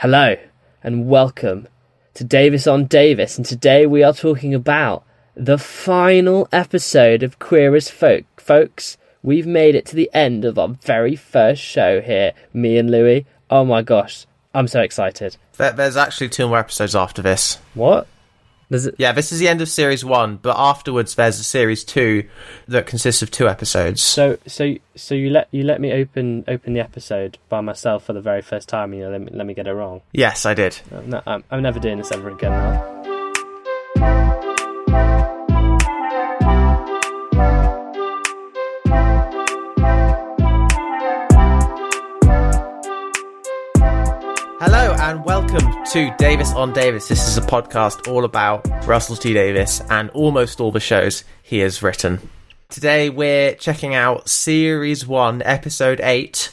Hello and welcome to Davies on Davies, and today we are talking about the final episode of Queer as Folk. Folks, we've made it to the end of our very first show here, me and Louis. Oh my gosh, I'm so excited. There, there's actually two more episodes after this. What? Does it? Yeah, this is the end of series one, but afterwards there's a series two that consists of two episodes. So, so, so you let you let me open open the episode by myself for the very first time. and You know, let me let me get it wrong. Yes, I did. Uh, I'm, not, I'm, I'm never doing this ever again now. And welcome to Davies on Davies. This is a podcast all about Russell T Davies and almost all the shows he has written. Today we're checking out series one, episode eight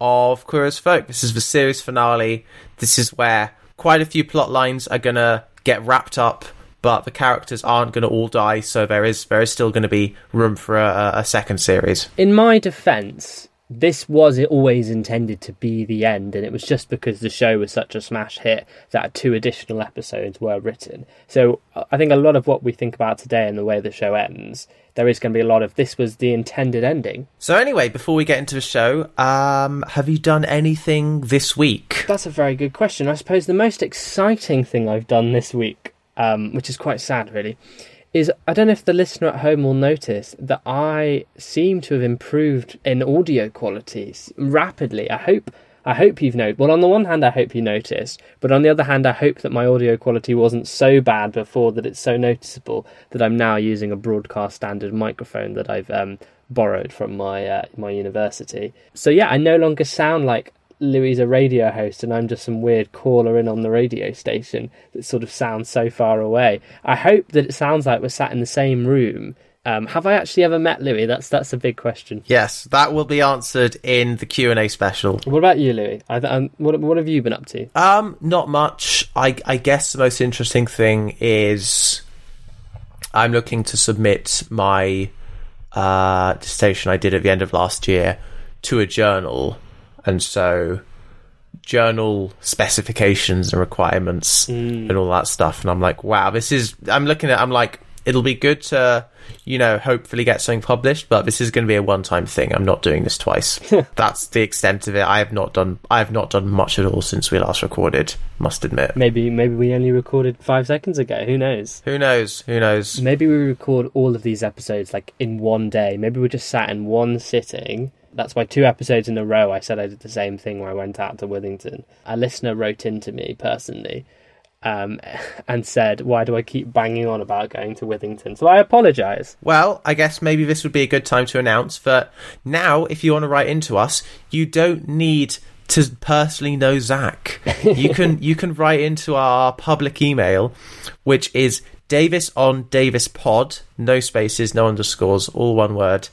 of Queer as Folk. This is the series finale. This is where quite a few plot lines are gonna get wrapped up, but the characters aren't gonna all die, so there is there is still gonna be room for a, a second series. In my defense, this was always intended to be the end, and it was just because the show was such a smash hit that two additional episodes were written. So I think a lot of what we think about today and the way the show ends, there is going to be a lot of this was the intended ending. So anyway, before we get into the show, um, have you done anything this week? That's a very good question. I suppose the most exciting thing I've done this week, um, which is quite sad really, is I don't know if the listener at home will notice that I seem to have improved in audio qualities rapidly. I hope I hope you've noticed. Well, on the one hand, I hope you noticed, but on the other hand, I hope that my audio quality wasn't so bad before that it's so noticeable that I'm now using a broadcast standard microphone that I've um, borrowed from my uh, my university. So yeah, I no longer sound like Louis a radio host and I'm just some weird caller in on the radio station that sort of sounds so far away. I hope that it sounds like we're sat in the same room. Um, have I actually ever met Louis? That's that's a big question. Yes, that will be answered in the Q and A special. What about you, Louis? I, um, what what have you been up to? Um, not much. I I guess the most interesting thing is I'm looking to submit my uh dissertation I did at the end of last year to a journal, and so journal specifications and requirements mm. and all that stuff. And I'm like, wow, this is. I'm looking at. I'm like, it'll be good to, you know, hopefully get something published, but this is going to be a one-time thing. I'm not doing this twice. That's the extent of it. I have not done. I have not done much at all since we last recorded. Must admit. Maybe maybe we only recorded five seconds ago. Who knows? Who knows? Who knows? Maybe we record all of these episodes like in one day. Maybe we just sat in one sitting. That's why two episodes in a row I said I did the same thing where I went out to Withington. A listener wrote into me personally um, and said, Why do I keep banging on about going to Withington? So I apologise. Well, I guess maybe this would be a good time to announce that now, if you want to write into us, you don't need to personally know Zac. You can you can write into our public email, which is Davies on Davies Pod, no spaces, no underscores, all one word,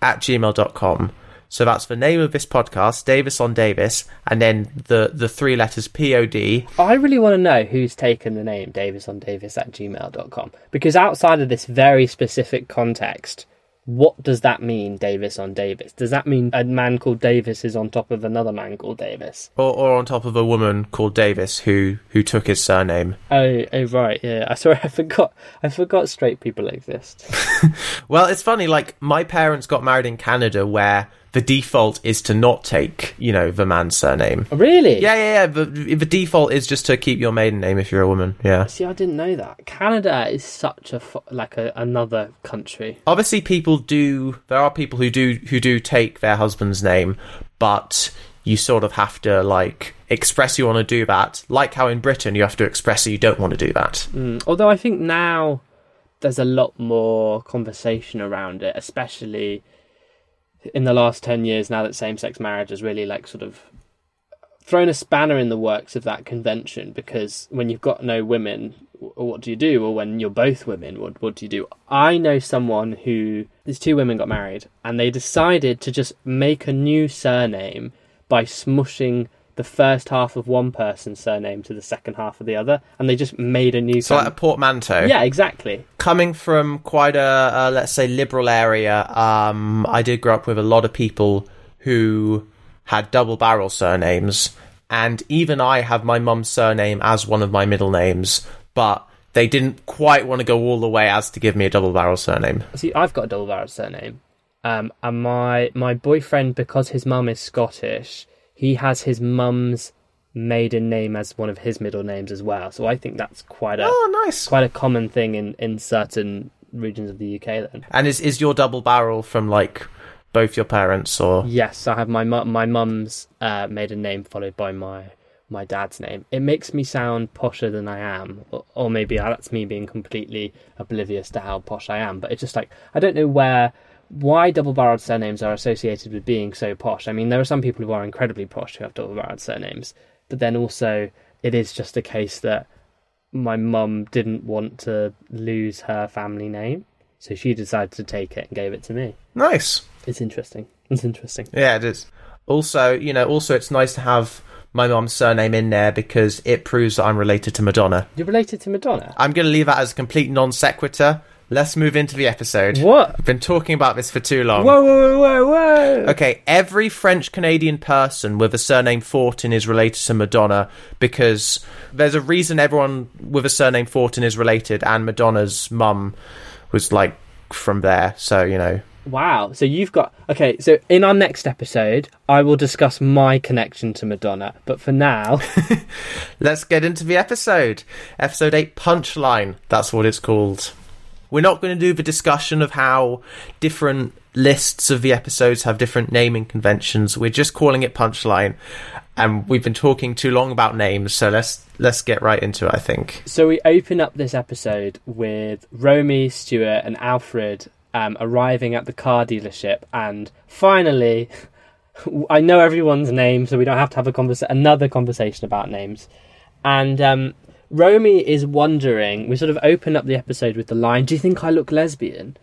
at gmail.com. So that's the name of this podcast, Davies on Davies, and then the, the three letters POD. I really want to know who's taken the name Davies on Davies at gmail.com. Because outside of this very specific context, what does that mean, Davies on Davies? Does that mean a man called Davies is on top of another man called Davies? Or, or on top of a woman called Davies who, who took his surname. Oh, oh right, yeah. I sorry, I forgot. I forgot straight people exist. Well, it's funny, like, my parents got married in Canada where the default is to not take, you know, the man's surname. really? Yeah, yeah, yeah. The, the default is just to keep your maiden name if you're a woman. Yeah. See, I didn't know that. Canada is such a like a, another country. Obviously, people do. There are people who do who do take their husband's name, but you sort of have to like express you want to do that. Like how in Britain you have to express you don't want to do that. Mm, Although I think now there's a lot more conversation around it, especially in the last 10 years now that same-sex marriage has really like sort of thrown a spanner in the works of that convention because when you've got no women what do you do? Or when you're both women what, what do you do? I know someone who these two women got married and they decided to just make a new surname by smushing the first half of one person's surname to the second half of the other and they just made a new So like a portmanteau. yeah exactly coming from quite a, uh let's say liberal area um i did grow up with a lot of people who had double barrel surnames and even I have my mum's surname as one of my middle names, but they didn't quite want to go all the way as to give me a double barrel surname. See, I've got a double barrel surname, um, and my my boyfriend, because his mum is Scottish, he has his mum's maiden name as one of his middle names as well. So I think that's quite a Oh, nice. quite a common thing in in certain regions of the UK. Then And is is your double barrel from like both your parents or yes, I have my mu- my mum's uh, maiden name followed by my my dad's name. It makes me sound posher than I am, or, or maybe that's me being completely oblivious to how posh I am. But it's just like I don't know where why double-barreled surnames are associated with being so posh. I mean, there are some people who are incredibly posh who have double-barreled surnames, but then also it is just a case that my mum didn't want to lose her family name, so she decided to take it and gave it to me. nice? It's interesting. It's interesting. Yeah, it is. Also, you know, also it's nice to have my mum's surname in there because it proves that I'm related to Madonna. You're related to Madonna. I'm going to leave that as a complete non sequitur. Let's move into the episode. What? I've been talking about this for too long. Whoa, whoa, whoa, whoa, whoa! Okay, every French Canadian person with a surname Fortin is related to Madonna because there's a reason everyone with a surname Fortin is related, and Madonna's mum was like from there. So, you know. Wow. So you've got okay. So in our next episode, I will discuss my connection to Madonna. But for now, Let's get into the episode. Episode 8 Punchline. That's what it's called. We're not going to do the discussion of how different lists of the episodes have different naming conventions. We're just calling it Punchline. And we've been talking too long about names, so let's let's get right into it, I think. so we open up this episode with Romy, Stuart, and Alfred um, arriving at the car dealership, and finally, I know everyone's name, so we don't have to have a conversa- another conversation about names. And um, Romy is wondering. We sort of open up the episode with the line, "Do you think I look lesbian?"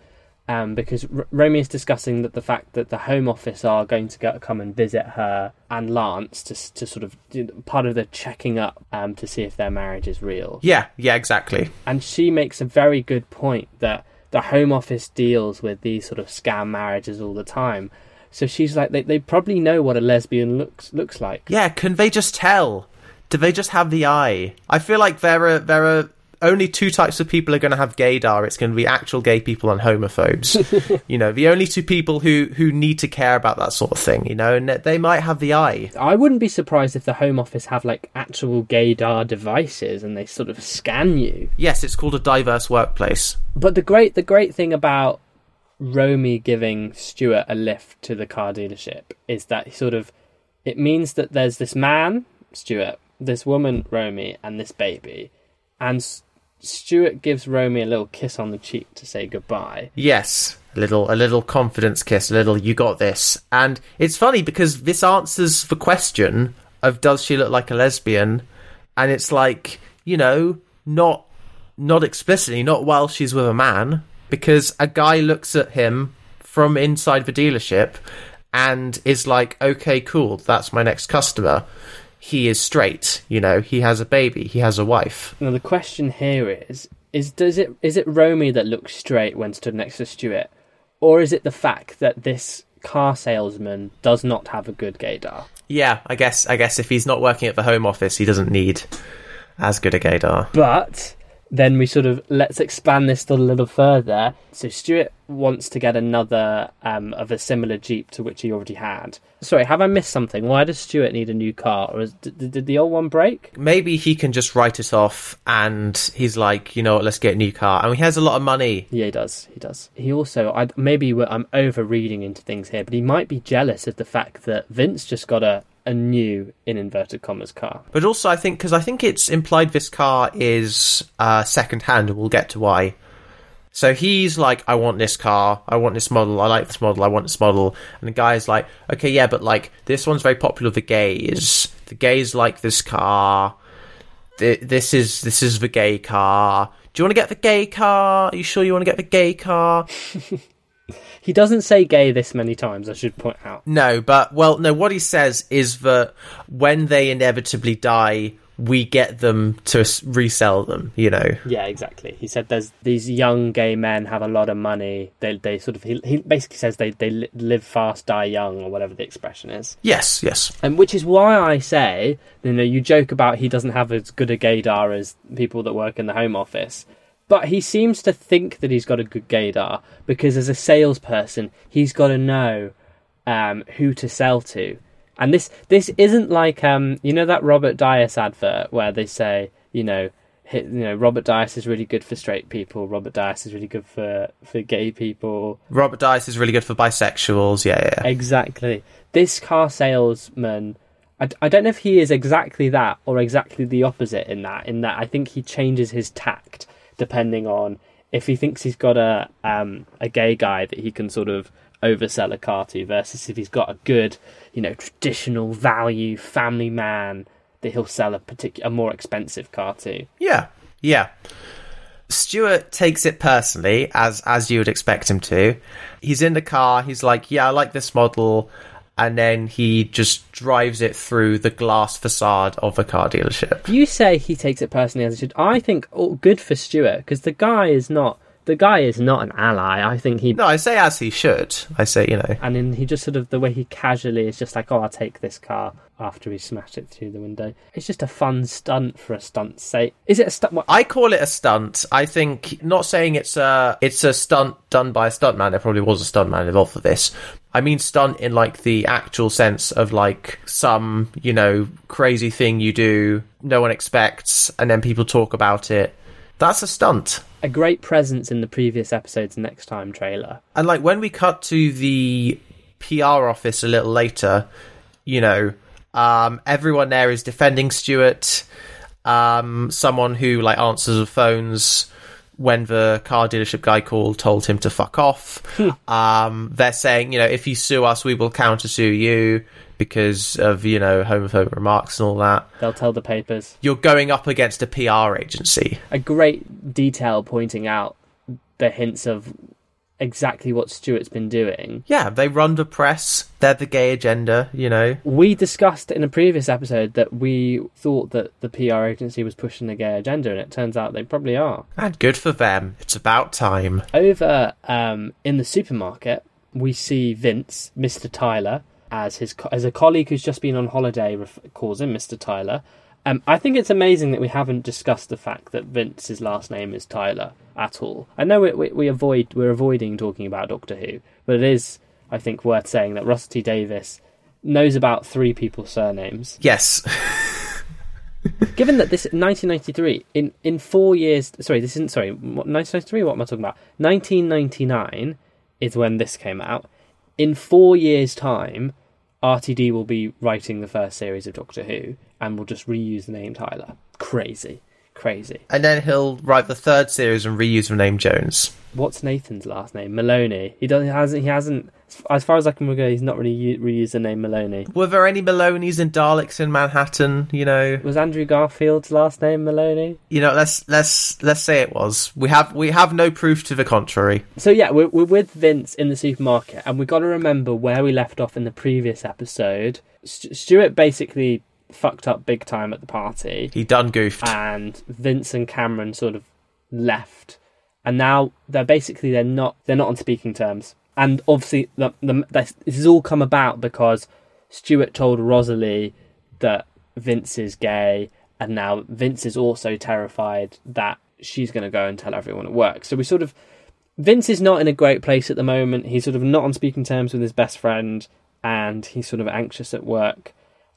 Um, because R- Romy is discussing that the fact that the Home Office are going to go, come and visit her and Lance to to sort of do part of the checking up um, to see if their marriage is real. Yeah, yeah, exactly. And she makes a very good point that the Home Office deals with these sort of scam marriages all the time. So she's like, they, they probably know what a lesbian looks looks like. Yeah, can they just tell? Do they just have the eye? I feel like there are there are only two types of people are going to have gaydar. It's going to be actual gay people and homophobes. you know, the only two people who who need to care about that sort of thing. You know, and they might have the eye. I wouldn't be surprised if the Home Office have like actual gaydar devices and they sort of scan you. Yes, it's called a diverse workplace. But the great the great thing about Romy giving Stuart a lift to the car dealership is that he sort of it means that there's this man, Stuart, this woman, Romy, and this baby, and Stuart gives Romy a little kiss on the cheek to say goodbye. Yes, a little a little confidence kiss, a little you got this. And it's funny because this answers the question of does she look like a lesbian? And it's like, you know, not not explicitly, not while she's with a man, because a guy looks at him from inside the dealership and is like, okay, cool, that's my next customer. He is straight, you know, he has a baby, he has a wife. Now the question here is: is does it is it Romy that looks straight when stood next to Stuart, or is it the fact that this car salesman does not have a good gaydar? Yeah, I guess I guess if he's not working at the home office, he doesn't need as good a gaydar. But then we sort of let's expand this a little further. So Stuart wants to get another um, of a similar Jeep to which he already had. Sorry, have I missed something? Why does Stuart need a new car, or is, did, did the old one break? Maybe he can just write it off and he's like, you know what, let's get a new car. And he has a lot of money. Yeah, he does. He does. He also, I maybe I'm over reading into things here, but he might be jealous of the fact that Vince just got a a new in inverted commas car. But also, I think, because I think it's implied this car is uh, second hand, and we'll get to why. So he's like, I want this car, I want this model, I like this model, I want this model. And the guy's like, okay, yeah, but like, this one's very popular with the gays. The gays like this car. Th- This is this is the gay car. Do you want to get the gay car? Are you sure you want to get the gay car? He doesn't say gay this many times, I should point out. No, but well, no. What he says is that when they inevitably die, we get them to resell them. You know. Yeah, exactly. He said there's these young gay men have a lot of money. They they sort of he, he basically says they they live fast, die young, or whatever the expression is. Yes. Yes. And which is why I say, you know, you joke about he doesn't have as good a gaydar as people that work in the Home Office. But he seems to think that he's got a good gaydar because as a salesperson, he's got to know um, who to sell to. And this this isn't like um, you know that Robert Dyas advert where they say, you know, you know, Robert Dyas is really good for straight people. Robert Dyas is really good for for gay people. Robert Dyas is really good for bisexuals. Yeah. Yeah. yeah. Exactly. This car salesman, I, I don't know if he is exactly that or exactly the opposite in that. In that, I think he changes his tact depending on if he thinks he's got a um, a gay guy that he can sort of oversell a car to, versus if he's got a good, you know, traditional value family man that he'll sell a particular a more expensive car to. Yeah, yeah. Stuart takes it personally, as as you would expect him to. He's in the car. He's like, "Yeah, I like this model," and then he just drives it through the glass facade of a car dealership. You say he takes it personally as he should. I think oh, good for Stuart because the guy is not the guy is not an ally. I think he No, I say as he should. I say, you know, and then he just sort of the way he casually is just like, oh, I'll take this car after he smashed it through the window. It's just a fun stunt for a stunt's sake. Is it a stunt? What, I call it a stunt. I think not saying it's a it's a stunt done by a stuntman. There probably was a stuntman involved for this. I mean stunt in like the actual sense of like some you know crazy thing you do, no one expects, and then people talk about it. That's a stunt. a great presence in the previous episode's next time trailer. And like when we cut to the PR office a little later, you know, um, everyone there is defending Stuart. Um, someone who like answers the phones when the car dealership guy called told him to fuck off. um, they're saying, you know, if you sue us, we will counter sue you because of you know homophobic remarks and all that. They'll tell the papers. You're going up against a PR agency. A great detail pointing out the hints of exactly what Stuart's been doing. Yeah, they run the press. They're the gay agenda. You know. We discussed in a previous episode that we thought that the PR agency was pushing the gay agenda, and it turns out they probably are. And good for them. It's about time. Over um, in the supermarket, we see Vince, Mr. Tyler, as his co- as a colleague who's just been on holiday ref- calls him Mr. Tyler. Um, I think it's amazing that we haven't discussed the fact that Vince's last name is Tyler at all. I know we, we, we avoid we're avoiding talking about Doctor Who, but it is I think worth saying that Russell T Davies knows about three people's surnames. Yes. Given that this 1993 in in four years, sorry, this isn't sorry, what, 1993. What am I talking about? 1999 is when this came out. In four years' time, RTD will be writing the first series of Doctor Who, and will just reuse the name Tyler. Crazy, crazy. and then he'll write the third series and reuse the name Jones. What's Nathan's last name? Maloney. He doesn't. he Hasn't. He hasn't. As far as I can go, he's not really u- reused the name Maloney. Were there any Maloney's and Daleks in Manhattan? You know, Was Andrew Garfield's last name Maloney? you know. Let's let's let's say it was. We have we have no proof to the contrary. So yeah, we're, we're with Vince in the supermarket, and we've got to remember where we left off in the previous episode. St- Stuart basically fucked up big time at the party, He done goofed. and Vince and Cameron sort of left, and now they're basically they're not they're not on speaking terms, and obviously the, the, this this has all come about because Stuart told Rosalie that Vince is gay, and now Vince is also terrified that she's going to go and tell everyone at work. So we sort of Vince is not in a great place at the moment. He's sort of not on speaking terms with his best friend, and he's sort of anxious at work.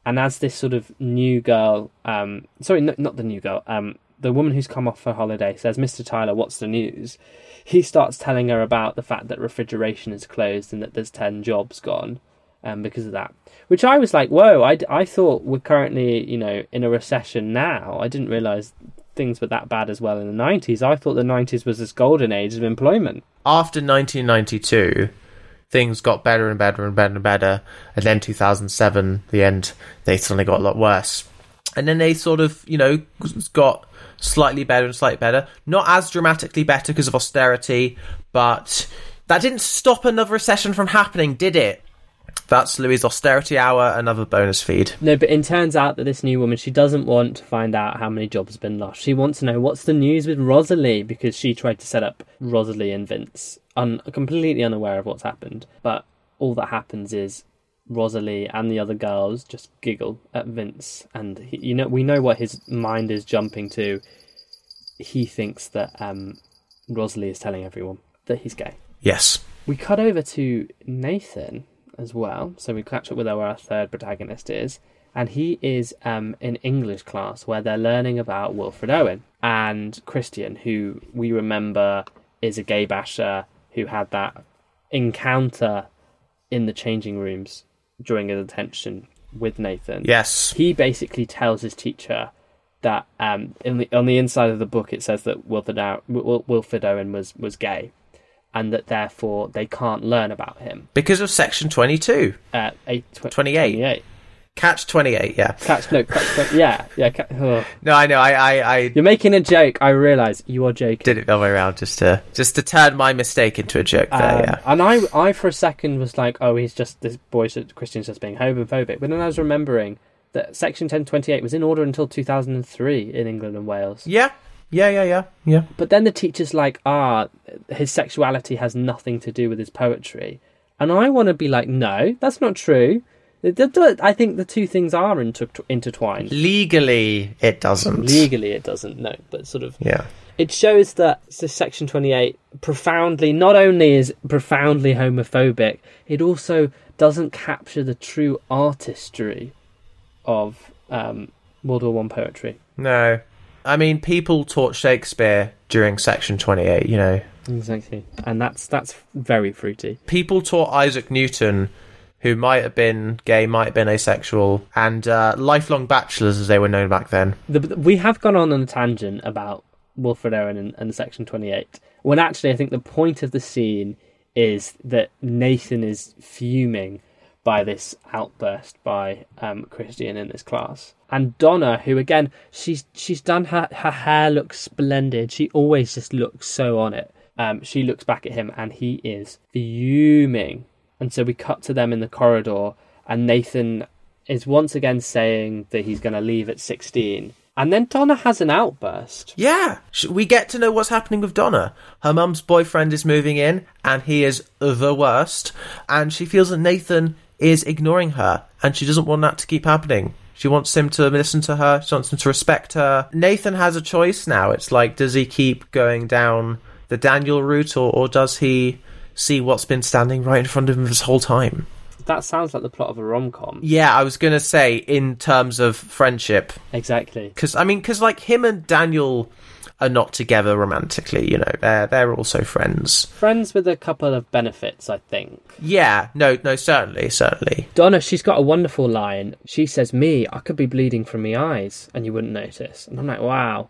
And as this sort of new girl, um, sorry, no, not the new girl, um, the woman who's come off her holiday says, "Mr. Tyler, what's the news?" He starts telling her about the fact that refrigeration is closed and that there's ten jobs gone, um, because of that. Which I was like, "Whoa!" I, I thought we're currently, you know, in a recession now. I didn't realize things were that bad as well in the '90s. I thought the '90s was this golden age of employment. After 1992, things got better and better and better and better, and then 2007, the end, they suddenly got a lot worse. And then they sort of, you know, got slightly better and slightly better. Not as dramatically better because of austerity, but that didn't stop another recession from happening, did it? That's Louis' austerity hour, another bonus feed. No, but it turns out that this new woman, she doesn't want to find out how many jobs have been lost. She wants to know what's the news with Rosalie because she tried to set up Rosalie and Vince, un- completely unaware of what's happened. But all that happens is Rosalie and the other girls just giggle at Vince, and he, you know we know what his mind is jumping to. He thinks that um, Rosalie is telling everyone that he's gay. Yes. We cut over to Nathan as well. So we catch up with where our third protagonist is. And he is um, in English class where they're learning about Wilfred Owen and Christian, who we remember is a gay basher who had that encounter in the changing rooms during a detention with Nathan. Yes. He basically tells his teacher that um, in the, on the inside of the book it says that Wilfred, Owen, Wilfred Owen was, was gay and that therefore they can't learn about him. Because of section 22. Uh, eight, tw- 28. 28. Catch 28, yeah. Catch, no, catch, yeah, yeah. Catch, oh. No, I know, I, I, I You're making a joke, I realise you are joking. did it the other way around just to, just to turn my mistake into a joke there, Um, yeah. And I, I for a second was like, oh, he's just, this boy's Christian's just being homophobic. But then I was remembering that Section 1028 was in order until 2003 in England and Wales. Yeah, yeah, yeah, yeah, yeah. But then the teacher's like, ah, his sexuality has nothing to do with his poetry. And I want to be like, no, that's not true. I think the two things are inter- intertwined. Legally, it doesn't. Legally, it doesn't, no, but sort of. yeah. It shows that so Section 28 profoundly, not only is profoundly homophobic, it also doesn't capture the true artistry of um, World War One poetry. No. I mean, people taught Shakespeare during section 28, you know. Exactly, and that's that's very fruity. People taught Isaac Newton, who might have been gay, might have been asexual, and uh, lifelong bachelors, as they were known back then. The, we have gone on on a tangent about Wilfred Owen and, and Section 28, when actually I think the point of the scene is that Nathan is fuming by this outburst by um, Christian in this class. And Donna, who again, she's she's done her her hair looks splendid. She always just looks so on it. Um, she looks back at him and he is fuming. And so we cut to them in the corridor, and Nathan is once again saying that he's going to leave at 16. And then Donna has an outburst. Yeah, we get to know what's happening with Donna. Her mum's boyfriend is moving in, and he is the worst. And she feels that Nathan is ignoring her, and she doesn't want that to keep happening. She wants him to listen to her. She wants him to respect her. Nathan has a choice now. It's like, does he keep going down the Daniel route, or, or does he see what's been standing right in front of him this whole time? That sounds like the plot of a rom com. Yeah, I was gonna say in terms of friendship, Exactly. because I mean, because like him and Daniel are not together romantically. You know, they're they're also friends. Friends with a couple of benefits, I think. Yeah, no, no, certainly, certainly. Donna, she's got a wonderful line. She says, Me, I could be bleeding from my eyes, and you wouldn't notice. And I'm like, wow,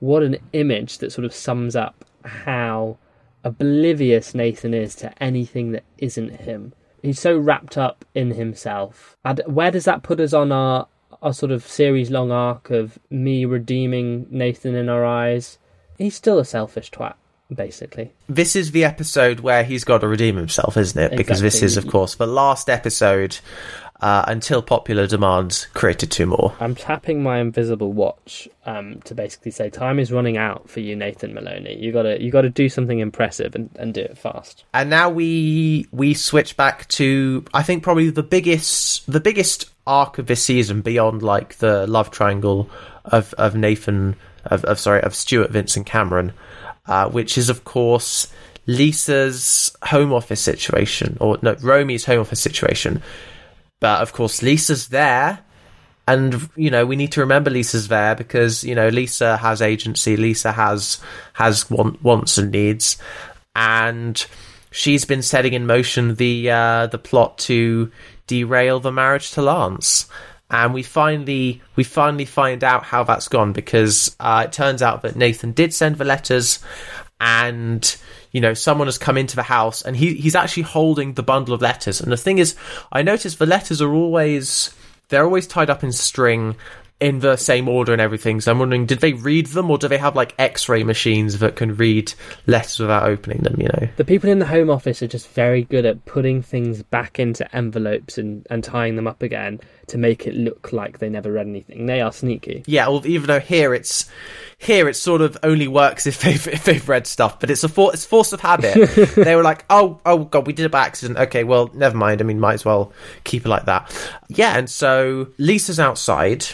what an image that sort of sums up how oblivious Nathan is to anything that isn't him. He's so wrapped up in himself. And where does that put us on our, our sort of series long arc of me redeeming Nathan in our eyes? He's still a selfish twat, basically. This is the episode where he's got to redeem himself, isn't it? Because this is, of course, the last episode uh, until popular demands created two more. I'm tapping my invisible watch um, to basically say time is running out for you, Nathan Maloney. You gotta you gotta do something impressive and, and do it fast. And now we we switch back to I think probably the biggest the biggest arc of this season beyond like the love triangle of of Nathan of, of sorry of Stuart Vincent Cameron, uh, which is of course Lisa's home office situation or no Romy's home office situation. But of course Lisa's there. And you know we need to remember Lisa's there because you know Lisa has agency, Lisa has has want, wants and needs, and she's been setting in motion the uh, the plot to derail the marriage to Lance. And we finally we finally find out how that's gone because uh, it turns out that Nathan did send the letters, and you know someone has come into the house and he he's actually holding the bundle of letters. And the thing is, I noticed the letters are always they're always tied up in string in the same order and everything. So I'm wondering, did they read them or do they have like X-ray machines that can read letters without opening them? You know, The people in the Home Office are just very good at putting things back into envelopes and, and tying them up again to make it look like they never read anything. They are sneaky. yeah. Well, even though here it's here it sort of only works if they've if they've read stuff, but it's a for, it's force of habit. they were like, oh oh god, we did it by accident. Okay, well, never mind. I mean, might as well keep it like that. Yeah, and so Lisa's outside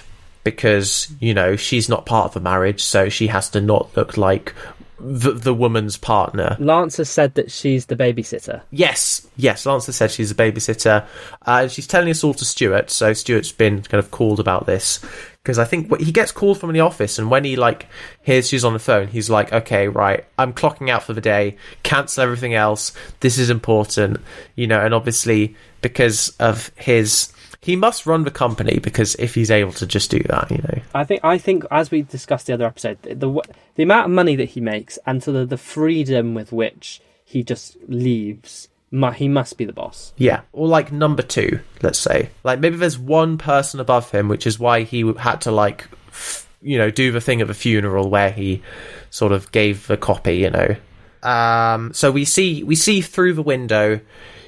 because you know she's not part of a marriage, so she has to not look like the, the woman's partner. Lance has said that she's the babysitter. Yes, yes. Lancer said she's a babysitter. Uh, she's telling us all to Stuart. So Stuart's been kind of called about this because I think he gets called from the office, and when he like hears she's on the phone, he's like, "Okay, right, I'm clocking out for the day. Cancel everything else. This is important, you know." And obviously, because of his, he must run the company because if he's able to just do that, you know. I think I think as we discussed the other episode, the the, the amount of money that he makes and to the, the freedom with which he just leaves, mu- he must be the boss. Yeah, or like number two, let's say. Like maybe there's one person above him, which is why he had to like, f- you know, do the thing at the funeral where he sort of gave the copy, you know. Um, so we see we see through the window.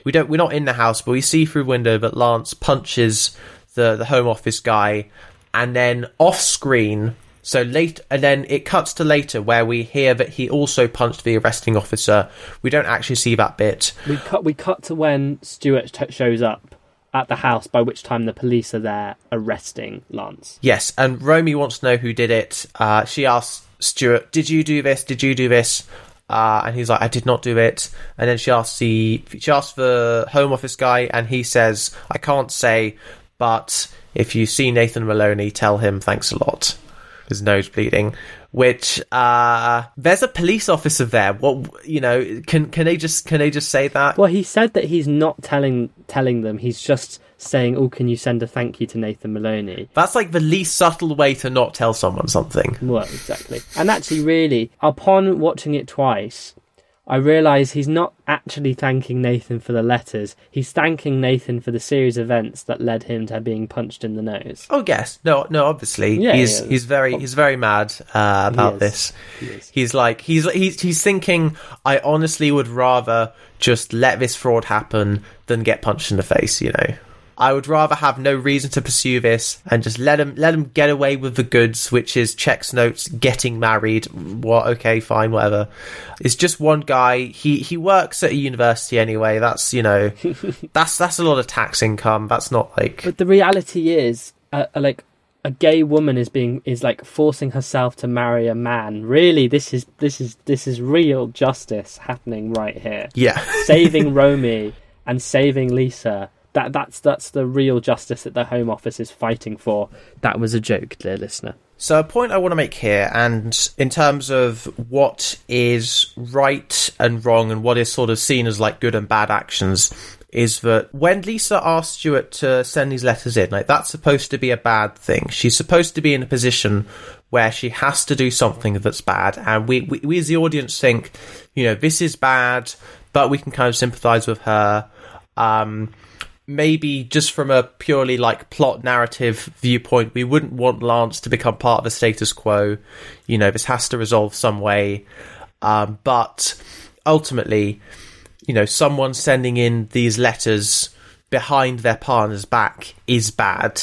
We don't. We're not in the house, but we see through the window that Lance punches the the Home Office guy, and then off screen. So late, and then it cuts to later where we hear that he also punched the arresting officer. We don't actually see that bit. We cut we cut to when Stuart t- shows up at the house, by which time the police are there arresting Lance. Yes, and Romy wants to know who did it. Uh, she asks Stuart, "Did you do this? Did you do this?" Uh, and he's like, "I did not do it." And then she asks the she asks the Home Office guy, and he says, "I can't say, but if you see Nathan Maloney, tell him thanks a lot." His nose bleeding. Which uh, there's a police officer there. What you know? Can can they just can they just say that? Well, he said that he's not telling telling them. He's just saying, "Oh, can you send a thank you to Nathan Maloney?" That's like the least subtle way to not tell someone something. Well, exactly. And actually, really, upon watching it twice, I realise he's not actually thanking Nathan for the letters. He's thanking Nathan for the series of events that led him to being punched in the nose. Oh yes, no, no. Obviously, Yeah, he's yeah. he's very he's very mad uh, about is. this. He. He's like he's he's he's thinking. I honestly would rather just let this fraud happen than get punched in the face. You know, I would rather have no reason to pursue this and just let him let him get away with the goods, which is checks notes, getting married. What? Okay, fine, whatever. It's just one guy. He he works at a university anyway. That's you know, that's that's a lot of tax income. That's not like But the reality is, uh, uh, like, a gay woman is being is like forcing herself to marry a man. Really, this is this is this is real justice happening right here. yeah. saving Romy and saving Lisa. That that's that's the real justice that the Home Office is fighting for. That was a joke, dear listener. So, a point I want to make here, and in terms of what is right and wrong, and what is sort of seen as like good and bad actions, is that when Lisa asked Stuart to send these letters in, like that's supposed to be a bad thing. She's supposed to be in a position where she has to do something that's bad, and we, we, we as the audience think, you know, this is bad, but we can kind of sympathise with her. Um, maybe just from a purely like plot narrative viewpoint, we wouldn't want Lance to become part of the status quo. You know, this has to resolve some way. Um, but ultimately, you know, someone sending in these letters behind their partner's back is bad.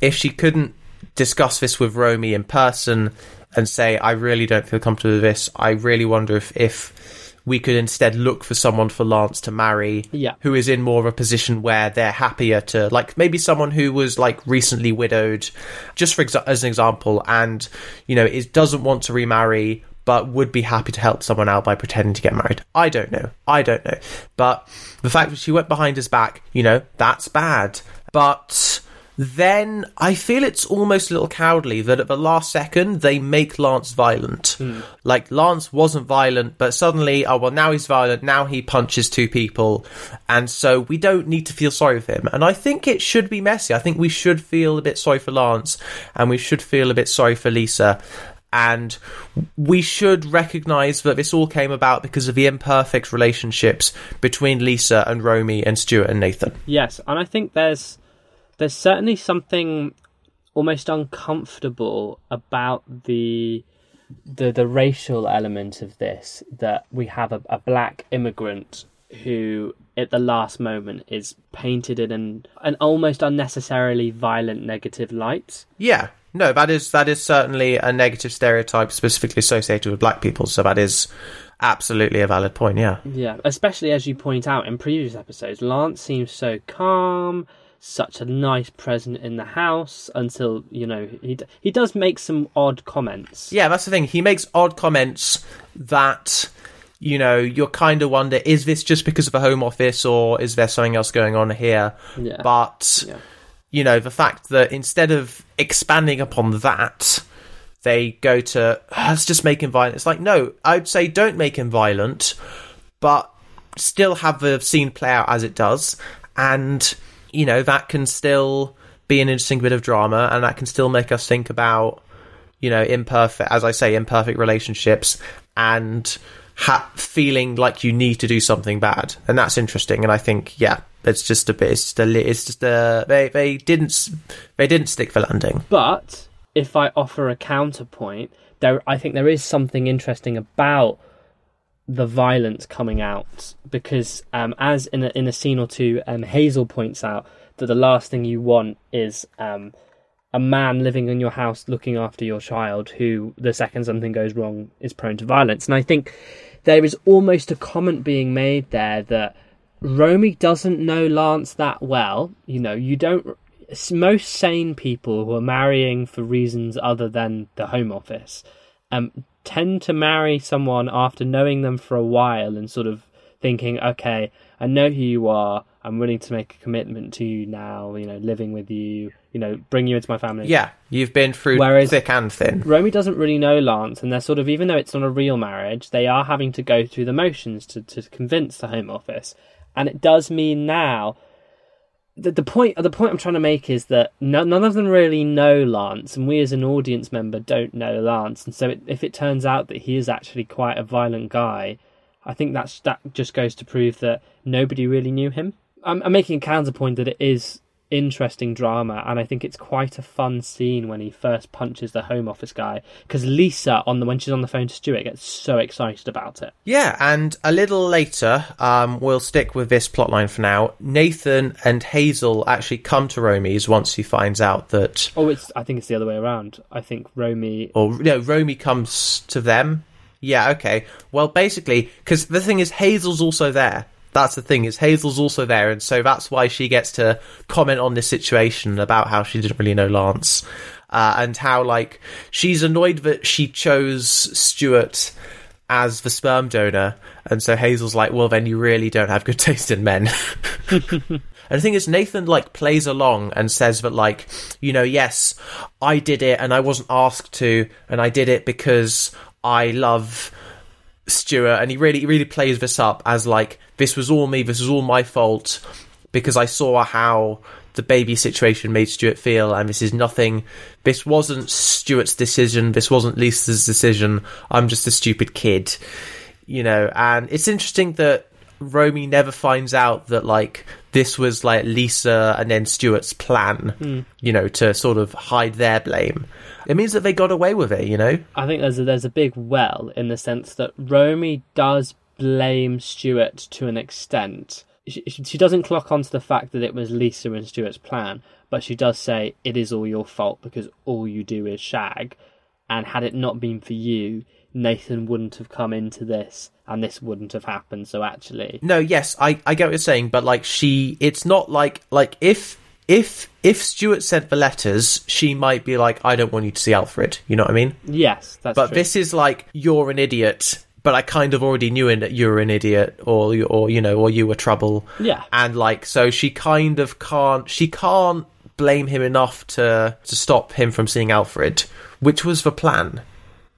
If she couldn't discuss this with Romy in person and say, I really don't feel comfortable with this, I really wonder if, if we could instead look for someone for Lance to marry Yeah. who is in more of a position where they're happier to like maybe someone who was like recently widowed just for exa- as an example and you know is doesn't want to remarry but would be happy to help someone out by pretending to get married. I don't know. I don't know. But the fact that she went behind his back you know that's bad. But then I feel it's almost a little cowardly that at the last second they make Lance violent. Hmm. Like Lance wasn't violent, but suddenly, oh well, now he's violent. Now he punches two people, and so we don't need to feel sorry for him. And I think it should be messy. I think we should feel a bit sorry for Lance, and we should feel a bit sorry for Lisa. And we should recognise that this all came about because of the imperfect relationships between Lisa and Romy and Stuart and Nathan. Yes, and I think there's there's certainly something almost uncomfortable about the the the racial element of this that we have a, a black immigrant who at the last moment is painted in an, an almost unnecessarily violent negative light. Yeah, no, that is that is certainly a negative stereotype specifically associated with black people. So that is absolutely a valid point. Yeah, Yeah, especially as you point out in previous episodes, Lance seems so calm, such a nice present in the house until you know he d- he does make some odd comments. yeah, that's the thing. He makes odd comments that you know you're kind of wonder is this just because of a home office or is there something else going on here? Yeah. But Yeah. you know the fact that instead of expanding upon that they go to ah, let's just make him violent it's like no i'd say don't make him violent but still have the scene play out as it does and you know that can still be an interesting bit of drama and that can still make us think about you know imperfect as i say imperfect relationships and ha- feeling like you need to do something bad. And that's interesting. And i think yeah it's just a bit it's just a it's just a they they didn't they didn't stick the landing. But if I offer a counterpoint, there I think there is something interesting about the violence coming out because um, as in a, in a scene or two, um, Hazel points out that the last thing you want is um, a man living in your house looking after your child who the second something goes wrong is prone to violence. And I think there is almost a comment being made there that Romy doesn't know Lance that well. You know, you don't. Most sane people who are marrying for reasons other than the home office um, tend to marry someone after knowing them for a while and sort of thinking, okay, I know who you are. I'm willing to make a commitment to you now. You know, living with you. You know, bring you into my family. yeah you've been through Whereas- thick and thin Romy doesn't really know Lance, and they're sort of, even though it's not a real marriage, they are having to go through the motions to, to convince the Home Office. And it does mean now. The, the point the point I'm trying to make is that no, none of them really know Lance, and we as an audience member don't know Lance. And so, it, if it turns out that he is actually quite a violent guy, I think that's that just goes to prove that nobody really knew him. I'm, I'm making a counterpoint that it is interesting drama, and I think it's quite a fun scene when he first punches the Home Office guy because Lisa on the when she's on the phone to Stuart gets so excited about it. Yeah, and a little later, um, we'll stick with this plotline for now. Nathan and Hazel actually come to Romy's once he finds out that, Oh, it's I think it's the other way around. I think Romy. or no, Romy comes to them. Yeah, okay. Well, basically, because the thing is, Hazel's also there. That's the thing is Hazel's also there, and so that's why she gets to comment on this situation about how she didn't really know Lance, uh, and how like she's annoyed that she chose Stuart as the sperm donor, and so Hazel's like, well, then you really don't have good taste in men. And the thing is, Nathan like plays along and says that like, you know, yes, I did it and I wasn't asked to, and I did it because I love Stuart, and he really, he really plays this up as like, this was all me, this was all my fault because I saw how the baby situation made Stuart feel, and this is nothing. This wasn't Stuart's decision. This wasn't Lisa's decision. I'm just a stupid kid, you know. And it's interesting that Romy never finds out that like this was like Lisa and then Stuart's plan, hmm. you know, to sort of hide their blame. It means that they got away with it, you know. I think there's a, there's a big well in the sense that Romy does blame Stuart to an extent. She, she she doesn't clock onto the fact that it was Lisa and Stuart's plan, but she does say it is all your fault because all you do is shag. And had it not been for you, Nathan wouldn't have come into this, and this wouldn't have happened. So actually, No, yes, I, I get what you're saying, but like she, it's not like like if if if Stuart sent the letters, she might be like, I don't want you to see Alfred. You know what I mean? yes, that's But true. this is like you're an idiot, but I kind of already knew in that you were an idiot, or you- or you know, or you were trouble. Yeah. and like so she kind of can't she can't blame him enough to to stop him from seeing Alfred, which was the plan.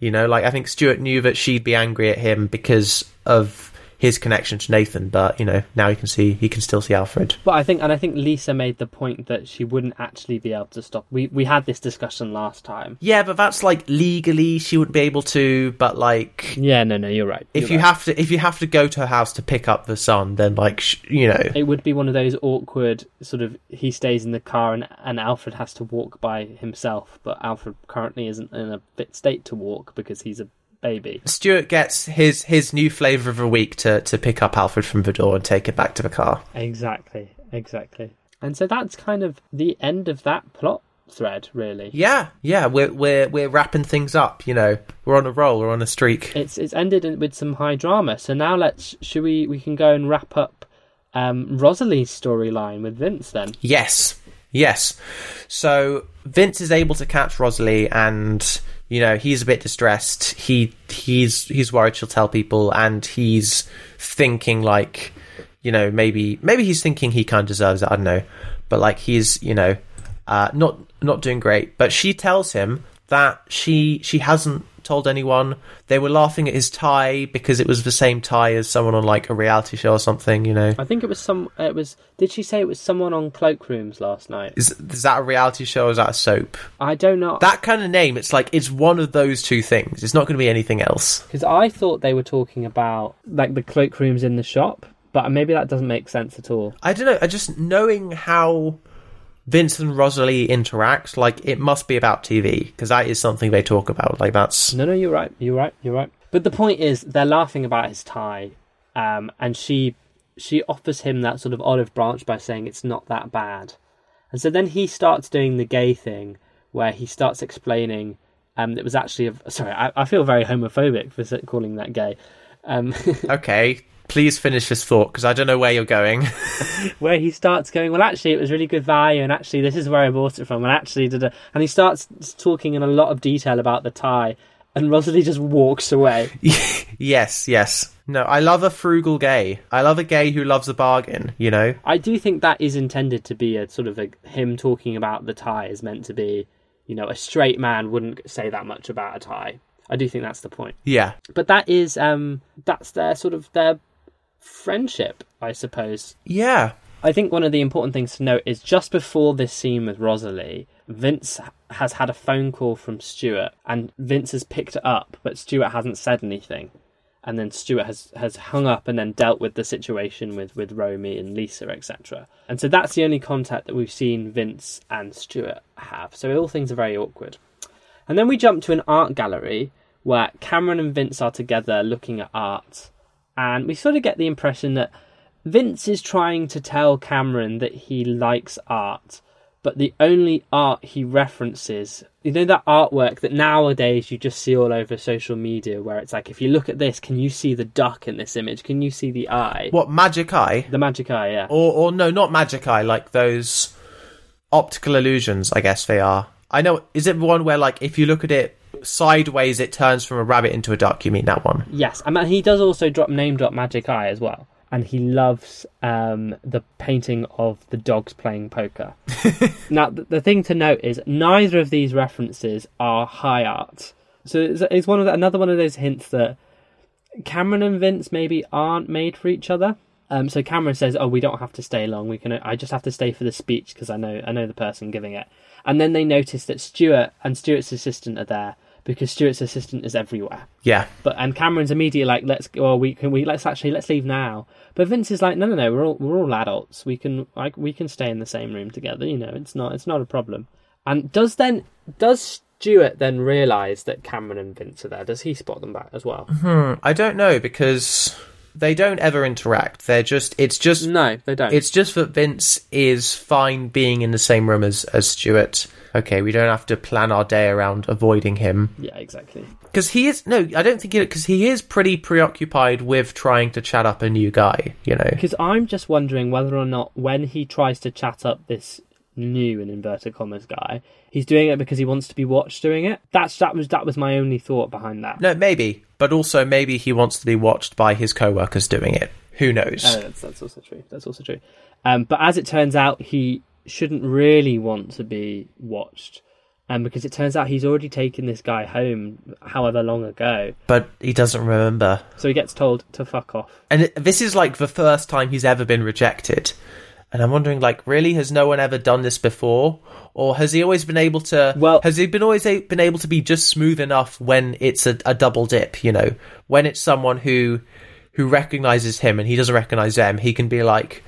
You know, like I think Stuart knew that she'd be angry at him because of his connection to Nathan, but you know now he can see he can still see Alfred. But I think, and I think Lisa made the point that she wouldn't actually be able to stop. We we had this discussion last time. Yeah, but that's like legally she wouldn't be able to. But like, Yeah, no, no, you're right. if You're you right. have to, if you have to go to her house to pick up the son, then like sh- you know, it would be one of those awkward sort of he stays in the car and and Alfred has to walk by himself, but Alfred currently isn't in a fit state to walk because he's a baby. Stuart gets his his new flavour of a week to to pick up Alfred from the door and take it back to the car. Exactly, exactly. And so that's kind of the end of that plot thread, really. Yeah, yeah, we're we're we're wrapping things up. You know, we're on a roll, we're on a streak. It's it's ended in, with some high drama. So now let's should we we can go and wrap up um, Rosalie's storyline with Vince then. Yes, yes. So Vince is able to catch Rosalie, and you know he's a bit distressed. He he's he's worried she'll tell people, and he's thinking like, you know, maybe maybe he's thinking he kind of deserves it. I don't know, but like he's you know, uh, not not doing great. But she tells him that she she hasn't told anyone. They were laughing at his tie because it was the same tie as someone on like a reality show or something. You know. I think it was some. It was. Did she say it was someone on Cloakrooms last night? Is, is that a reality show or is that a soap? I don't know. that kind of name, it's like it's one of those two things. It's not going to be anything else. Because I thought they were talking about like the cloakrooms in the shop, but maybe that doesn't make sense at all. I don't know. I just knowing how Vince and Rosalie interact, like it must be about TV because that is something they talk about. Like that's No, no, you're right. You're right. You're right. But the point is, they're laughing about his tie, um, and she she offers him that sort of olive branch by saying it's not that bad, and so then he starts doing the gay thing where he starts explaining. Um, it was actually a, sorry. I, I feel very homophobic for calling that gay. Um, okay. Please finish this thought because I don't know where you're going. where he starts going, well, actually, it was really good value, and actually, this is where I bought it from, and actually, da-da. and he starts talking in a lot of detail about the tie, and Rosalie just walks away. yes, yes. No, I love a frugal gay. I love a gay who loves a bargain. You know. I do think that is intended to be a sort of a him talking about the tie is meant to be, you know, a straight man wouldn't say that much about a tie. I do think that's the point. Yeah. But that is um that's their sort of their friendship, I suppose. Yeah. I think one of the important things to note is just before this scene with Rosalie, Vince has had a phone call from Stuart, and Vince has picked it up, but Stuart hasn't said anything. And then Stuart has, has hung up and then dealt with the situation with, with Romy and Lisa, etc. And so that's the only contact that we've seen Vince and Stuart have. So all things are very awkward. And then we jump to an art gallery where Cameron and Vince are together looking at art. And we sort of get the impression that Vince is trying to tell Cameron that he likes art, but the only art he references, you know, that artwork that nowadays you just see all over social media where it's like, if you look at this, can you see the duck in this image? Can you see the eye? What magic eye? The magic eye, yeah. Or or no, not magic eye. Like those optical illusions. I guess they are. I know. Is it one where like if you look at it sideways, it turns from a rabbit into a duck? You mean that one? Yes, and he does also drop name drop Magic Eye as well, and he loves um, the painting of the dogs playing poker. now, the, the thing to note is neither of these references are high art, so it's, it's one of the, another one of those hints that Cameron and Vince maybe aren't made for each other. Um, so Cameron says, "Oh, we don't have to stay long. We can. I just have to stay for the speech because I know I know the person giving it." And then they notice that Stuart and Stuart's assistant are there because Stuart's assistant is everywhere. Yeah. But and Cameron's immediately like, let's go. Well, we can we let's actually let's leave now. But Vince is like, no, no, no. We're all we're all adults. We can like we can stay in the same room together. You know, it's not it's not a problem. And does then does Stuart then realise that Cameron and Vince are there? Does he spot them back as well? Hmm, I don't know because they don't ever interact. They're just. It's just. No, they don't. It's just that Vince is fine being in the same room as as Stuart. Okay, we don't have to plan our day around avoiding him yeah, exactly. because he is. No, I don't think because he is pretty preoccupied with trying to chat up a new guy. You know. Because I'm just wondering whether or not when he tries to chat up this new in inverted commas guy, he's doing it because he wants to be watched doing it. That's that was that was my only thought behind that. No, maybe, but also maybe he wants to be watched by his co-workers doing it. Who knows? Oh, that's, that's also true. That's also true. Um, but as it turns out, he shouldn't really want to be watched. and because it turns out he's already taken this guy home however long ago. But he doesn't remember. So he gets told to fuck off. And this is like the first time he's ever been rejected. And I'm wondering, like, really, has no one ever done this before, or has he always been able to? Well- has he been always a, been able to be just smooth enough when it's a, a double dip? You know, when it's someone who who recognizes him and he doesn't recognize them, he can be like,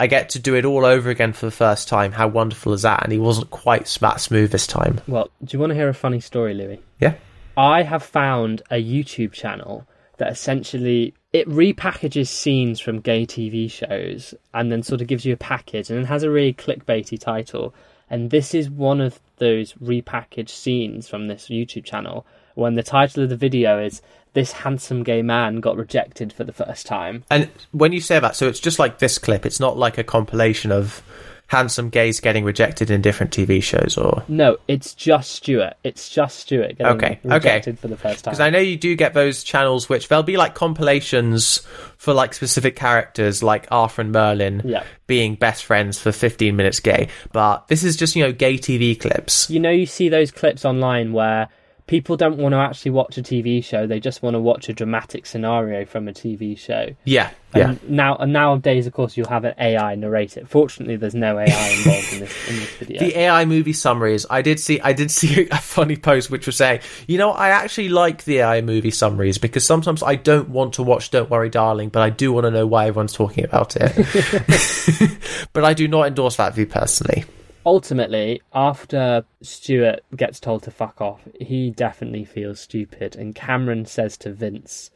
"I get to do it all over again for the first time. How wonderful is that?" And he wasn't quite that smooth this time. Well, do you want to hear a funny story, Louis? Yeah. I have found a YouTube channel that essentially it repackages scenes from gay TV shows and then sort of gives you a package and it has a really clickbaity title. And this is one of those repackaged scenes from this YouTube channel when the title of the video is This Handsome Gay Man Got Rejected for the First Time. And when you say that, so it's just like this clip. It's not like a compilation of handsome gays getting rejected in different TV shows, or No, it's just Stuart. It's just Stuart getting Okay, okay. rejected for the first time. because I know you do get those channels which they'll be like compilations for like specific characters, like Arthur and Merlin Yeah. being best friends for 15 minutes gay. But this is just you know gay TV clips. you know you see those clips online where people don't want to actually watch a TV show they just want to watch a dramatic scenario from a TV show Yeah, yeah. now and nowadays of course you'll have an AI narrate it fortunately there's no AI involved in this in this video The AI movie summaries. I did see. I did see a funny post which was saying, you know, I actually like the AI movie summaries because sometimes I don't want to watch Don't Worry, Darling, but I do want to know why everyone's talking about it. but I do not endorse that view personally. Ultimately after Stuart gets told to fuck off he definitely feels stupid and Cameron says to Vince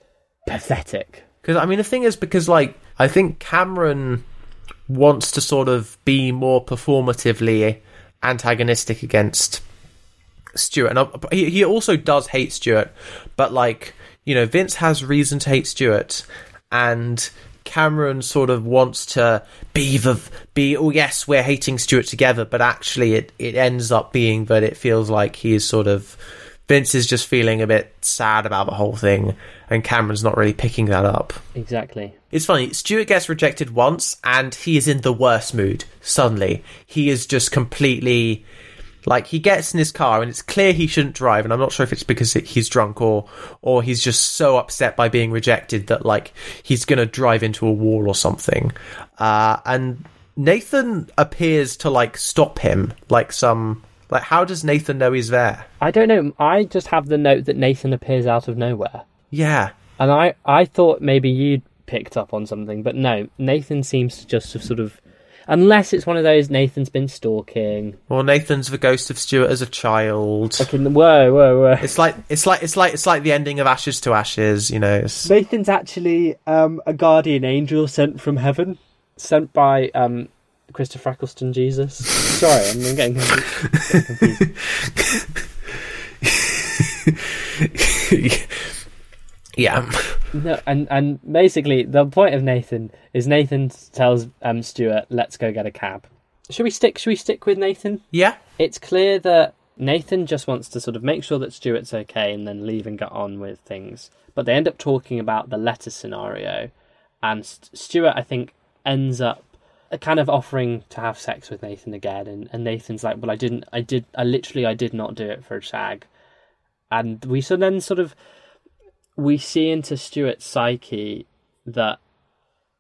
pathetic. Because I mean, the thing is, because like I think Cameron wants to sort of be more performatively antagonistic against Stuart, and uh, he he also does hate Stuart, but like you know, Vince has reason to hate Stuart, and Cameron sort of wants to be the be oh yes we're hating Stuart together, but actually it it ends up being that it feels like he is sort of Vince is just feeling a bit sad about the whole thing, and Cameron's not really picking that up. exactly It's funny, Stuart gets rejected once and he is in the worst mood. Suddenly. He is just completely like he gets in his car and it's clear he shouldn't drive and I'm not sure if it's because he's drunk or or he's just so upset by being rejected that like he's going to drive into a wall or something. Uh and Nathan appears to like stop him like some like how does Nathan know he's there? I don't know I just have the note that Nathan appears out of nowhere Yeah. And I, I thought maybe you'd picked up on something, but no, Nathan seems to just have sort of. Unless it's one of those Nathan's been stalking. Well, Nathan's the ghost of Stuart as a child. Fucking, whoa, whoa, whoa. It's like it's like it's like it's like the ending of Ashes to Ashes, you know. It's, Nathan's actually um, a guardian angel sent from heaven, sent by um, Christopher Eccleston Jesus. Sorry, I'm getting confused. yeah, No, and and basically the point of Nathan is Nathan tells um, Stuart, "Let's go get a cab." Should we stick? Should we stick with Nathan? yeah, it's clear that Nathan just wants to sort of make sure that Stuart's okay and then leave and get on with things. But they end up talking about the letter scenario, and St- Stuart, I think, ends up uh, kind of offering to have sex with Nathan again, and, and Nathan's like, "Well, I didn't. I did. I literally, I did not do it for a shag." And we so then sort of we see into Stuart's psyche that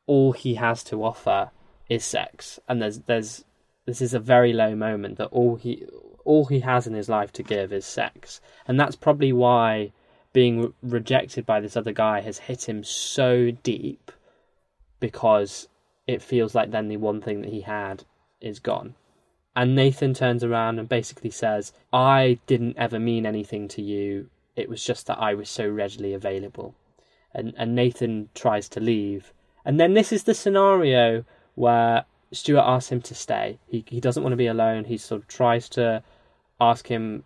all he has to offer is sex, and there's there's this is a very low moment that all he all he has in his life to give is sex, and that's probably why being re- rejected by this other guy has hit him so deep because it feels like then the one thing that he had is gone. And Nathan turns around and basically says, I didn't ever mean anything to you. It was just that I was so readily available. And, and Nathan tries to leave. And then this is the scenario where Stuart asks him to stay. He, he doesn't want to be alone. He sort of tries to ask him,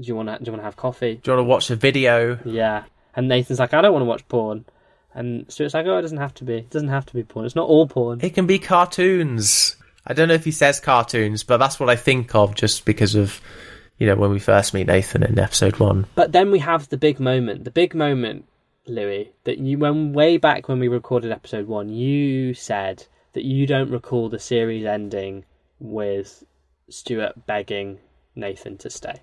Do you want to, do you want to have coffee? do you want to watch a video? Yeah. And Nathan's like, I don't want to watch porn. And Stuart's like, Oh, it doesn't have to be. It doesn't have to be porn. It's not all porn. It can be cartoons. I don't know if he says cartoons, but that's what I think of just because of you know when we first meet Nathan in episode one. But then we have the big moment. The big moment, Louis, that you when way back when we recorded episode one, you said that you don't recall the series ending with Stuart begging Nathan to stay.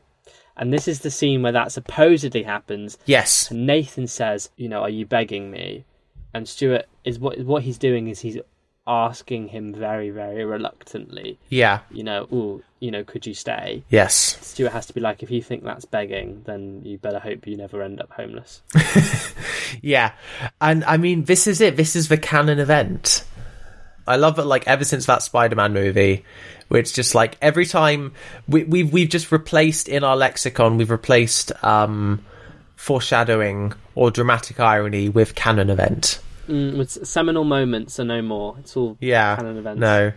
And this is the scene where that supposedly happens. Yes. And Nathan says, "You know, are you begging me?" And Stuart is what what he's doing is he's asking him very very reluctantly. Yeah. You know, oh, you know, could you stay? Yes. Stuart has to be like, if you think that's begging, then you better hope you never end up homeless. Yeah. And I mean, this is it. This is the canon event. I love it. Like ever since that Spider-Man movie, which just like every time we, we've we've just replaced in our lexicon, we've replaced um, foreshadowing or dramatic irony with canon event. Mm, seminal moments are no more. It's all Yeah. canon events. No.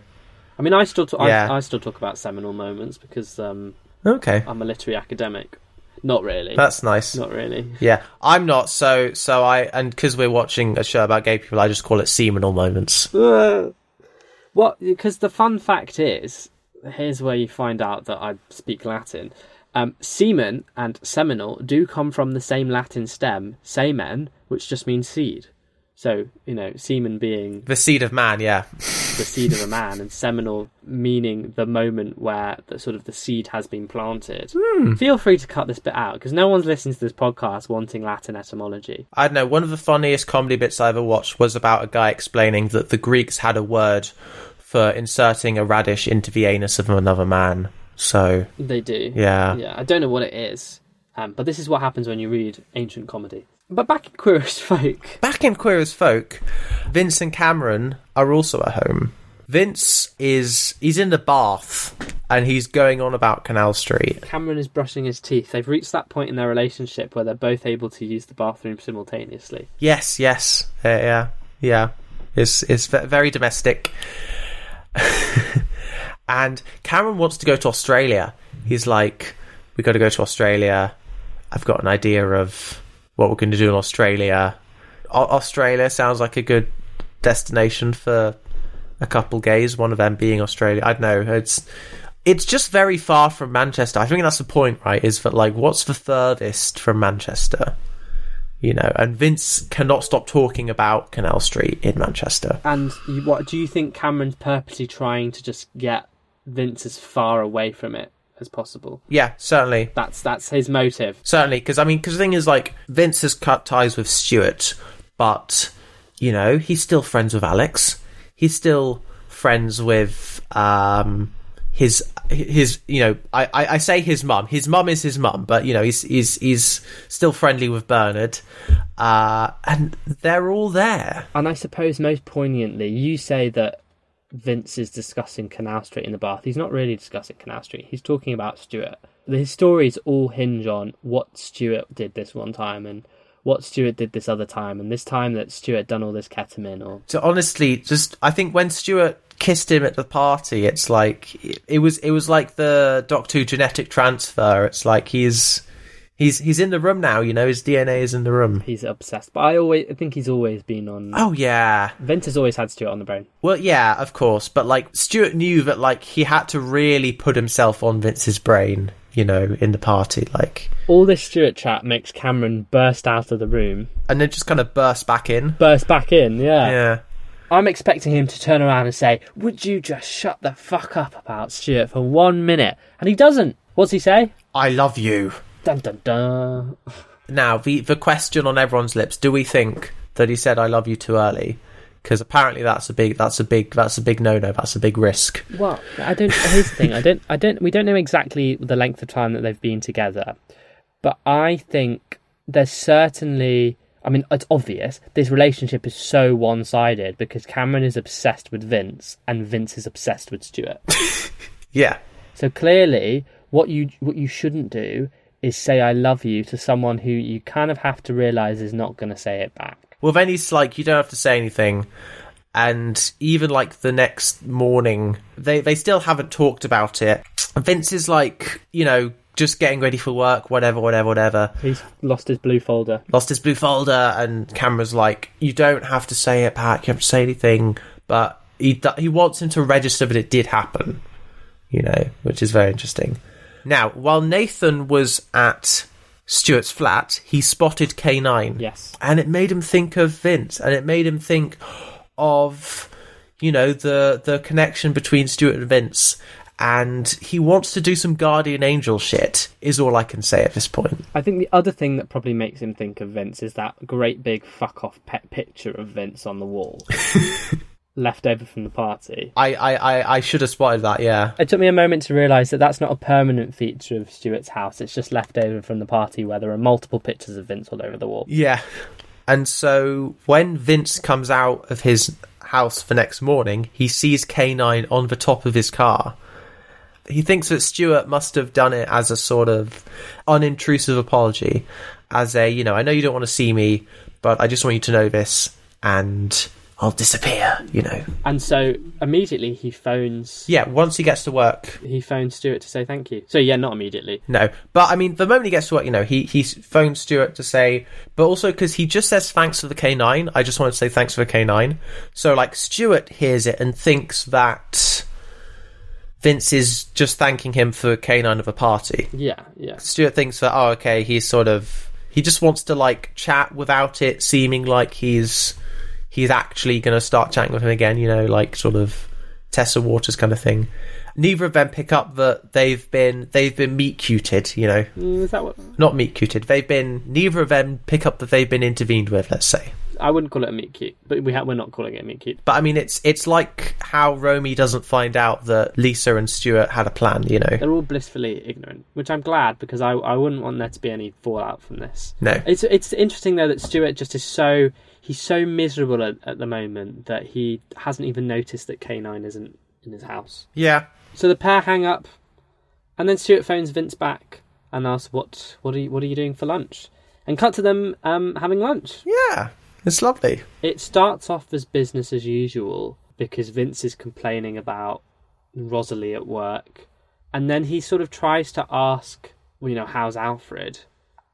I mean, I still, t- Yeah. I, I still talk about seminal moments because um, Okay. I'm a literary academic. Not really. That's nice. Not really. Yeah, I'm not. So, so I and because we're watching a show about gay people, I just call it seminal moments. What? Because the fun fact is, here's where you find out that I speak Latin. Um, semen and seminal do come from the same Latin stem, semen, which just means seed. So you know, semen being The seed of man. Yeah, the seed of a man, and seminal meaning the moment where the sort of the seed has been planted. Feel free to cut this bit out because no one's listening to this podcast wanting Latin etymology. I don't know. One of the funniest comedy bits I ever watched was about a guy explaining that the Greeks had a word for inserting a radish into the anus of another man. So, They do. yeah, Yeah, I don't know what it is, um, but this is what happens when you read ancient comedy. But back in Queer as Folk, Back in Queer as Folk, Vince and Cameron are also at home. Vince is he's in the bath and he's going on about Canal Street. Cameron is brushing his teeth. They've reached that point in their relationship where they're both able to use the bathroom simultaneously. Yes, yes, uh, yeah, yeah. It's it's very domestic. and Cameron wants to go to Australia. He's like, "We got to go to Australia. I've got an idea of what we're going to do in Australia. Au- Australia sounds like a good destination for a couple gays. One of them being Australia. I don't know. It's it's just very far from Manchester. I think that's the point, right? Is that like, what's the furthest from Manchester? you know, and Vince cannot stop talking about Canal Street in Manchester. And what do you think Cameron's purposely trying to just get Vince as far away from it as possible? Yeah, certainly, That's that's his motive. certainly, because I mean, because the thing is, like, Vince has cut ties with Stuart, but you know, he's still friends with Alex. He's still friends with um his his you know I, I, I say his mum his mum is his mum but you know he's he's he's still friendly with Bernard uh and they're all there And I suppose most poignantly, you say that Vince is discussing Canal Street in the bath. He's not really discussing Canal Street. He's talking about Stuart. His stories all hinge on what Stuart did this one time and what Stuart did this other time, and this time that Stuart done all this ketamine or So honestly, just I think when Stuart kissed him at the party, it's like it, was it was like the Doctor Who genetic transfer. It's like he's he's he's in the room now. You know, his DNA is in the room. he's obsessed. But I always I think he's always been on. Oh yeah, Vince has always had Stuart on the brain. well yeah, of course. But like Stuart knew that like he had to really put himself on Vince's brain. You know, in the party, like, All this Stuart chat makes Cameron burst out of the room, and then just kind of burst back in. burst back in. Yeah. Yeah. I'm expecting him to turn around and say, "Would you just shut the fuck up about Stuart for one minute?" And he doesn't. What's he say? I love you. Dun dun dun. Now, the the question on everyone's lips: Do we think that he said "I love you" too early? Because apparently that's a big that's a big that's a big no no. That's a big risk. Well, I don't. Here's the thing. I don't. I don't. We don't know exactly the length of time that they've been together, but I think there's certainly. I mean, it's obvious this relationship is so one-sided because Cameron is obsessed with Vince and Vince is obsessed with Stuart. Yeah, So clearly, what you what you shouldn't do is say "I love you" to someone who you kind of have to realize is not going to say it back. Well, then he's like, you don't have to say anything. And even like the next morning, they they still haven't talked about it. Vince is like, you know, just getting ready for work, whatever, whatever, whatever. He's lost his blue folder. Lost his blue folder, and Cameron's like, you don't have to say it back. You don't have to say anything, but he he wants him to register that it did happen. You know, which is very interesting. Now, while Nathan was at Stuart's flat, he spotted K9 Yes. and it made him think of Vince, and it made him think of you know the the connection between Stuart and Vince, and he wants to do some guardian angel shit. Is all I can say at this point. I think the other thing that probably makes him think of Vince is that great big fuck off pet picture of Vince on the wall. left over from the party. I, I, I, I should have spotted that. Yeah. It took me a moment to realise that that's not a permanent feature of Stuart's house. It's just left over from the party where there are multiple pictures of Vince all over the wall. Yeah. And so when Vince comes out of his house for next morning, he sees K9 on the top of his car. He thinks that Stuart must have done it as a sort of unintrusive apology, as a, you know, I know you don't want to see me, but I just want you to know this, and I'll disappear, you know. And so immediately he phones. Yeah, once he gets to work. He phones Stuart to say thank you. So yeah, not immediately. No, but I mean, the moment he gets to work, you know, he he phones Stuart to say, but also because he just says thanks for the K9. I just wanted to say thanks for the K9. So like Stuart hears it and thinks that Vince is just thanking him for K9 of a party. Yeah, yeah. Stuart thinks that oh okay, he's sort of he just wants to like chat without it seeming like he's he's actually going to start chatting with him again. You know, like sort of Tessa Waters kind of thing. Neither of them pick up that they've been they've been meet cuted. You know, Mm, is that what? not meet cuted. They've been neither of them pick up that they've been intervened with. Let's say. I wouldn't call it a meet cute, but we ha- we're not calling it a meet cute. But I mean, it's it's like how Romy doesn't find out that Lisa and Stuart had a plan. You know, They're all blissfully ignorant, which I'm glad because I I wouldn't want there to be any fallout from this. no, It's it's interesting though that Stuart just is so he's so miserable at, at the moment that he hasn't even noticed that K9 isn't in his house. yeah, So the pair hang up, and then Stuart phones Vince back and asks what what are you, what are you doing for lunch, and cut to them um, having lunch. yeah, it's lovely. It starts off as business as usual because Vince is complaining about Rosalie at work, and then he sort of tries to ask, well, you know, how's Alfred,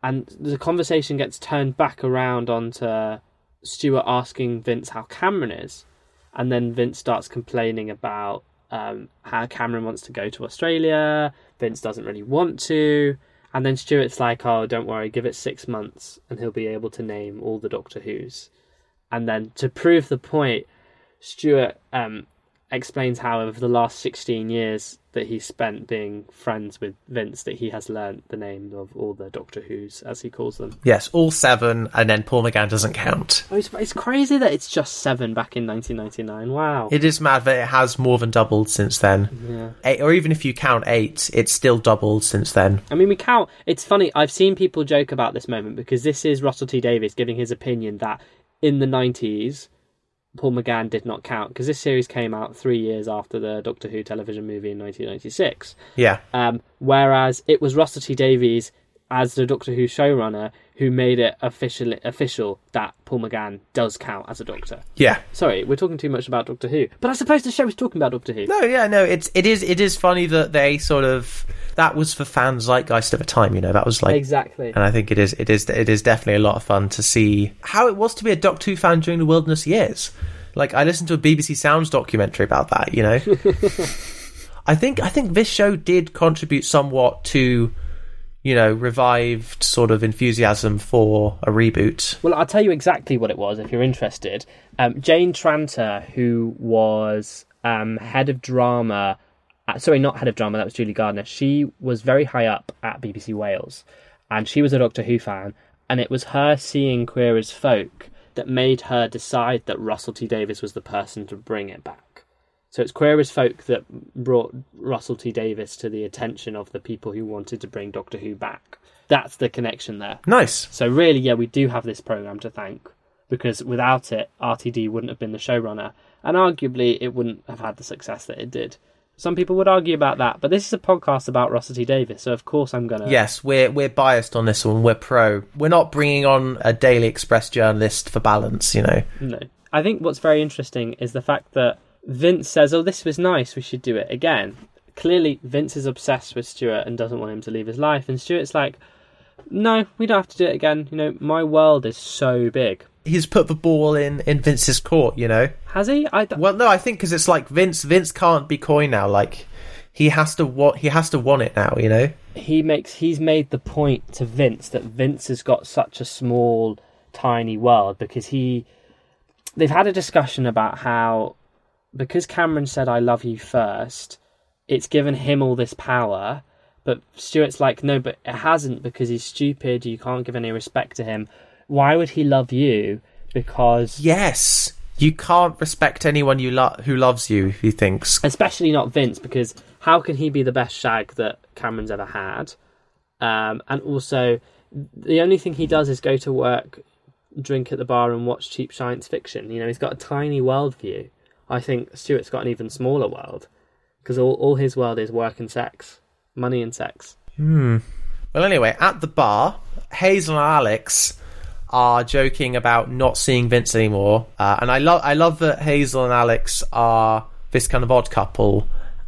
and the conversation gets turned back around onto Stuart asking Vince how Cameron is, and then Vince starts complaining about um, how Cameron wants to go to Australia. Vince doesn't really want to. And then Stuart's like, oh, don't worry, give it six months and he'll be able to name all the Doctor Who's. And then to prove the point, Stuart um, explains how over the last 16 years that he spent being friends with Vince, that he has learnt the name of all the Doctor Who's, as he calls them. Yes, all seven, and then Paul McGann doesn't count. Oh, it's, it's crazy that it's just seven back in 1999. Wow. It is mad that it has more than doubled since then. yeah. Eight, or even if you count eight, it's still doubled since then. I mean, we count. It's funny. I've seen people joke about this moment because this is Russell T Davies giving his opinion that in the 90s, Paul McGann did not count because this series came out three years after the Doctor Who television movie in 1996. Yeah, Um, whereas it was Russell T Davies as the Doctor Who showrunner who made it official official that Paul McGann does count as a Doctor. yeah. Sorry, we're talking too much about Doctor Who, but I suppose the show is talking about Doctor Who. No, yeah, no. It's it is it is funny that they sort of that was for fan zeitgeist of a time. You know, that was like Exactly. And I think it is, it is, it is definitely a lot of fun to see how it was to be a Doctor Who fan during the Wilderness years. Like I listened to a BBC Sounds documentary about that. You know, I think I think this show did contribute somewhat to, you know, revived sort of enthusiasm for a reboot. Well, I'll tell you exactly what it was if you're interested. Um, Jane Tranter, who was um, head of drama, uh, sorry, not head of drama, that was Julie Gardner. She was very high up at BBC Wales, and she was a Doctor Who fan. And it was her seeing Queer as Folk that made her decide that Russell T Davies was the person to bring it back. So it's Queer as Folk that brought Russell T Davies to the attention of the people who wanted to bring Doctor Who back. That's the connection there. Nice. So really, yeah, we do have this program to thank because without it, RTD wouldn't have been the showrunner, and arguably it wouldn't have had the success that it did. Some people would argue about that, but this is a podcast about Russell T Davies, so of course I'm gonna. Yes, we're we're biased on this one. We're pro. We're not bringing on a Daily Express journalist for balance. You know. No, I think what's very interesting is the fact that Vince says, "Oh, this was nice. We should do it again." Clearly, Vince is obsessed with Stuart and doesn't want him to leave his life, and Stuart's like, "No, we don't have to do it again. You know, my world is so big." He's put the ball in in Vince's court. You know. Has he? I d- Well, no, I think because it's like Vince. Vince can't be coy now. Like he has to what he has to want it now. You know. he makes he's made the point to Vince that Vince has got such a small, tiny world because he they've had a discussion about how because Cameron said I love you first, it's given him all this power. But Stuart's like, no, but it hasn't because he's stupid. You can't give any respect to him. Why would he love you? Because Yes. You can't respect anyone you lo- who loves you, he thinks. especially not Vince, because how can he be the best shag that Cameron's ever had? Um, and also, the only thing he does is go to work, drink at the bar, and watch cheap science fiction. You know, he's got a tiny worldview. I think Stuart's got an even smaller world because all, all his world is work and sex, money and sex. Hmm. Well, anyway, at the bar, Hazel and Alex are joking about not seeing Vince anymore, uh, and I love I love that Hazel and Alex are this kind of odd couple,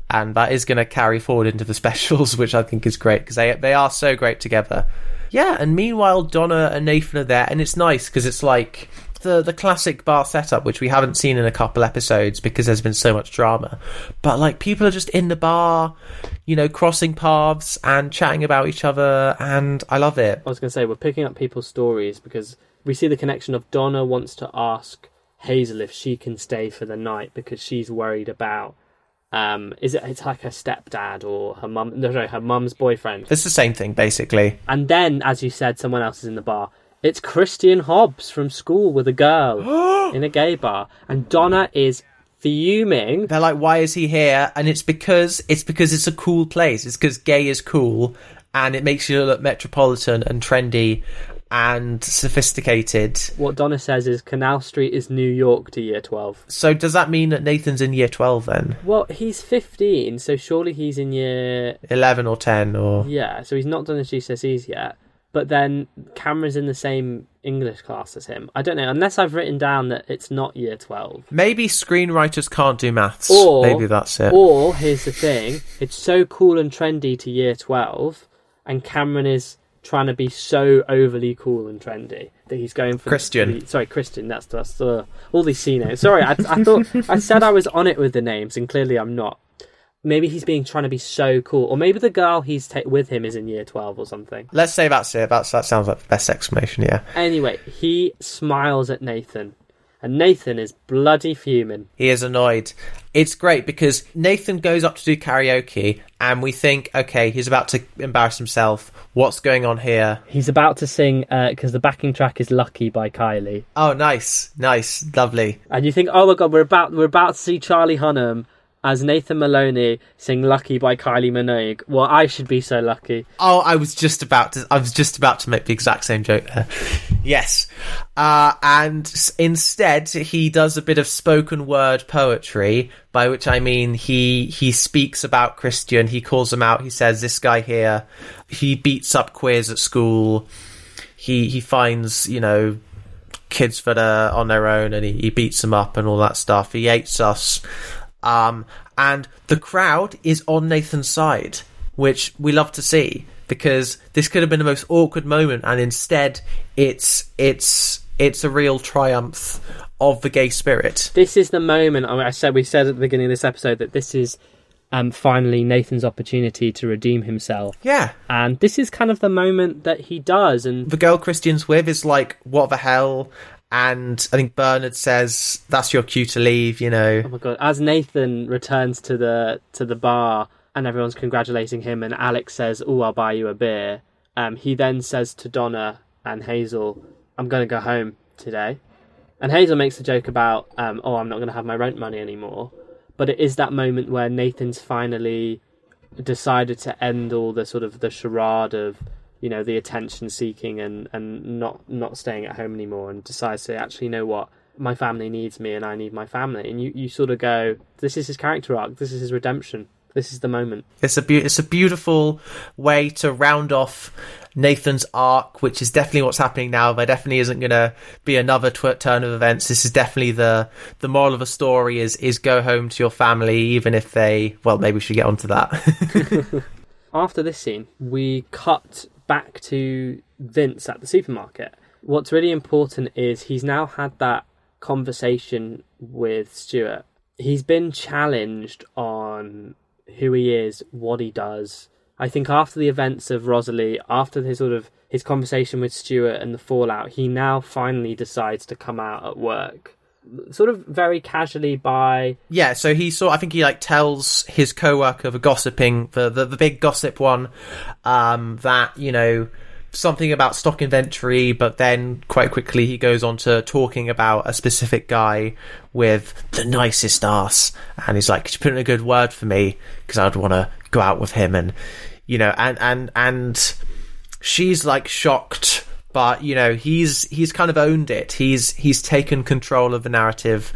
and that is going to carry forward into the specials, which I think is great because they they are so great together. Yeah, and meanwhile Donna and Nathan are there, and it's nice because it's like the the classic bar setup, which we haven't seen in a couple episodes because there's been so much drama. But like people are just in the bar, you know, crossing paths and chatting about each other, and I love it. I was going to say we're picking up people's stories because we see the connection of Donna wants to ask Hazel if she can stay for the night because she's worried about um is it it's like her stepdad or her mum no sorry her mum's boyfriend It's the same thing basically. and then as you said someone else is in the bar it's Christian Hobbs from school with a girl in a gay bar and Donna is fuming They're like, why is he here? And it's because it's because it's a cool place. It's because gay is cool, and it makes you look metropolitan and trendy and sophisticated. what Donna says is Canal Street is New York to year 12 So does that mean that Nathan's in year twelve then? well he's 15 so surely he's in year Eleven or ten or Yeah, so he's not done his GCSEs yet. But then Cameron's in the same English class as him. I don't know, unless I've written down that it's not year 12. maybe screenwriters can't do maths. Or, maybe that's it. Or, here's the thing it's so cool and trendy to year 12, and Cameron is trying to be so overly cool and trendy that he's going for Christian. the- sorry, Christian. That's that's uh, all these C names. Sorry, I, I thought I said I was on it with the names, and clearly I'm not. Maybe he's being trying to be so cool, or maybe the girl he's ta- with him is in year twelve or something. Let's say that's it. That's that sounds like the best explanation. Yeah, Anyway, he smiles at Nathan, and Nathan is bloody fuming. he is annoyed. It's great because Nathan goes up to do karaoke, and we think, okay, he's about to embarrass himself. What's going on here? He's about to sing uh, because the backing track is "Lucky" by Kylie, Oh, nice, nice, lovely. and you think, "Oh my god, we're about we're about to see Charlie Hunnam as Nathan Maloney sing "Lucky" by Kylie Minogue." Well, I should be so lucky. Oh, I was just about to. I was just about to make the exact same joke there. yes, uh, and instead he does a bit of spoken word poetry, by which I mean he he speaks about Christian. He calls him out. He says, "This guy here, he beats up queers at school. He he finds you know." Kids that are on their own, and he, he beats them up and all that stuff. He hates us, um, and the crowd is on Nathan's side, which we love to see because this could have been the most awkward moment, and instead, it's it's it's a real triumph of the gay spirit. This is the moment. I, said we said at the beginning of this episode that this is um, finally Nathan's opportunity to redeem himself, Yeah, and this is kind of the moment that he does. And the girl Christian's with is like, what the hell? And I think Bernard says, "That's your cue to leave," you know. Oh my god! As Nathan returns to the to the bar and everyone's congratulating him, and Alex says, "Oh, I'll buy you a beer." Um, he then says to Donna and Hazel, "I'm going to go home today." And Hazel makes a joke about, um, "Oh, I'm not going to have my rent money anymore." But it is that moment where Nathan's finally decided to end all the sort of the charade of you know the attention seeking and and not not staying at home anymore and decides to actually you know what my family needs me and I need my family and you you sort of go this is his character arc this is his redemption this is the moment It's a be- it's a beautiful way to round off Nathan's arc, which is definitely what's happening now. There definitely isn't going to be another tw- turn of events. This is definitely the the moral of the story is is go home to your family, even if they. Well, maybe we should get onto that. after this scene we cut back to Vince at the supermarket what's really important is he's now had that conversation with Stuart he's been challenged on who he is, what he does. I think after the events of Rosalie, after his sort of his conversation with Stuart and the fallout, he now finally decides to come out at work. Sort of very casually by Yeah, so he saw. I think he like tells his coworker, the gossiping, the the, the big gossip one, um, that you know something about stock inventory, but then quite quickly he goes on to talking about a specific guy with the nicest ass, and he's like, "Could you put in a good word for me? Because I'd want to go out with him." And you know, and and and she's like shocked but you know he's he's kind of owned it he's he's taken control of the narrative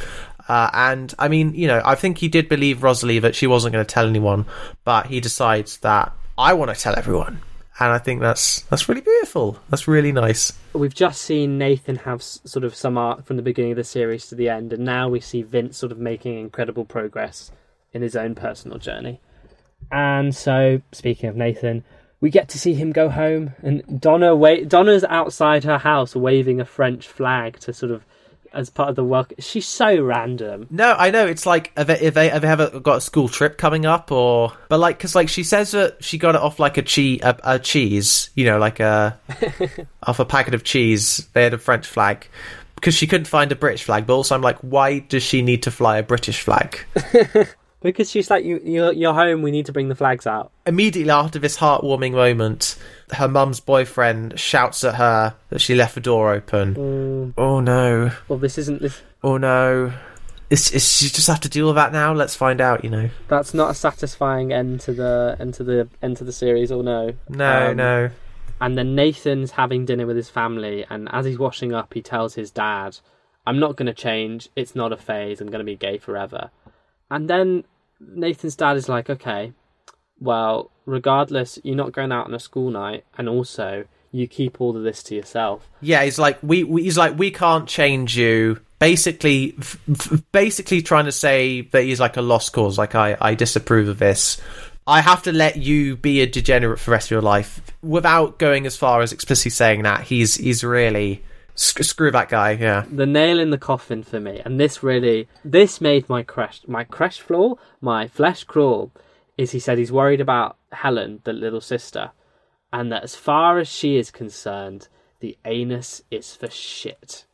uh, and I mean, you know, I think he did believe Rosalie that she wasn't going to tell anyone, but he decides that I want to tell everyone, and I think that's that's really beautiful. That's really nice. we've just seen Nathan have sort of some art from the beginning of the series to the end, and now we see Vince sort of making incredible progress in his own personal journey. And so, speaking of Nathan, we get to see him go home, and Donna wait. Donna's outside her house waving a French flag to sort of as part of the welcome. She's so random. No, I know it's like have they, have they, they ever got a school trip coming up or but like because like she says that she got it off like a cheese a, a cheese you know like a off a packet of cheese they had a French flag because she couldn't find a British flag but also I'm like why does she need to fly a British flag Because she's like, you, you're, you're home. We need to bring the flags out. immediately after this heartwarming moment her mum's boyfriend shouts at her that she left the door open oh no Well, this isn't this. oh no is, is she just have to deal with that now let's find out you know That's not a satisfying end to the end to the end to the series. Or no. no Um, no And then Nathan's having dinner with his family, and as he's washing up, he tells his dad, I'm not going to change. It's not a phase. I'm going to be gay forever. And then Nathan's dad is like, okay, well, regardless, you're not going out on a school night, and also you keep all of this to yourself. Yeah, he's like we, we he's like we can't change you. Basically, f- f- basically trying to say that he's like a lost cause. Like I, I disapprove of this. I have to let you be a degenerate for the rest of your life without going as far as explicitly saying that. He's he's really sc- screw that guy. Yeah, the nail in the coffin for me, and this really this made my crash my crash floor, my flesh crawl. Is he said he's worried about Helen, the little sister, and that as far as she is concerned, the anus is for shit.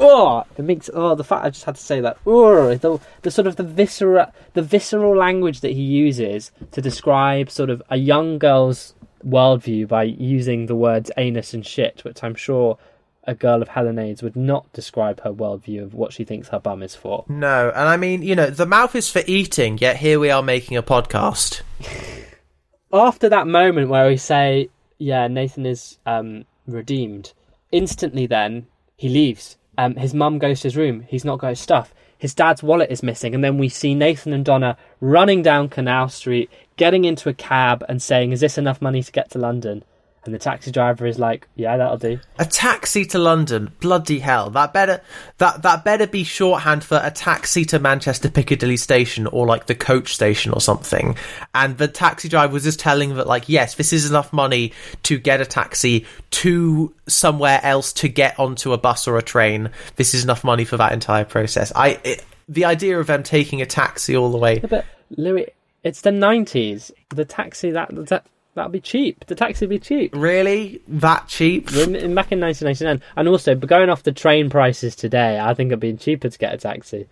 Oh, it makes oh the fact I just had to say that. Oh, the the sort of the visceral the visceral language that he uses to describe sort of a young girl's worldview by using the words anus and shit, which I'm sure a girl of Helenades would not describe her worldview of what she thinks her bum is for. no, and I mean you know the mouth is for eating. Yet here we are making a podcast. After that moment where we say, "Yeah, Nathan is um, redeemed," instantly then he leaves. Um, his mum goes to his room. He's not got his stuff. His dad's wallet is missing, and then we see Nathan and Donna running down Canal Street, getting into a cab, and saying, "Is this enough money to get to London?" And the taxi driver is like, "Yeah, that'll do." A taxi to London, bloody hell! That better that that better be shorthand for a taxi to Manchester Piccadilly station or like the coach station or something. And the taxi driver was just telling that like, yes, this is enough money to get a taxi to somewhere else to get onto a bus or a train. This is enough money for that entire process. I it, the idea of them taking a taxi all the way. But Louis, it's the nineties. The taxi that that that'll be cheap. The taxi would be cheap. Really, that cheap? In, back in 1999, and also but going off the train prices today, I think it'd be cheaper to get a taxi.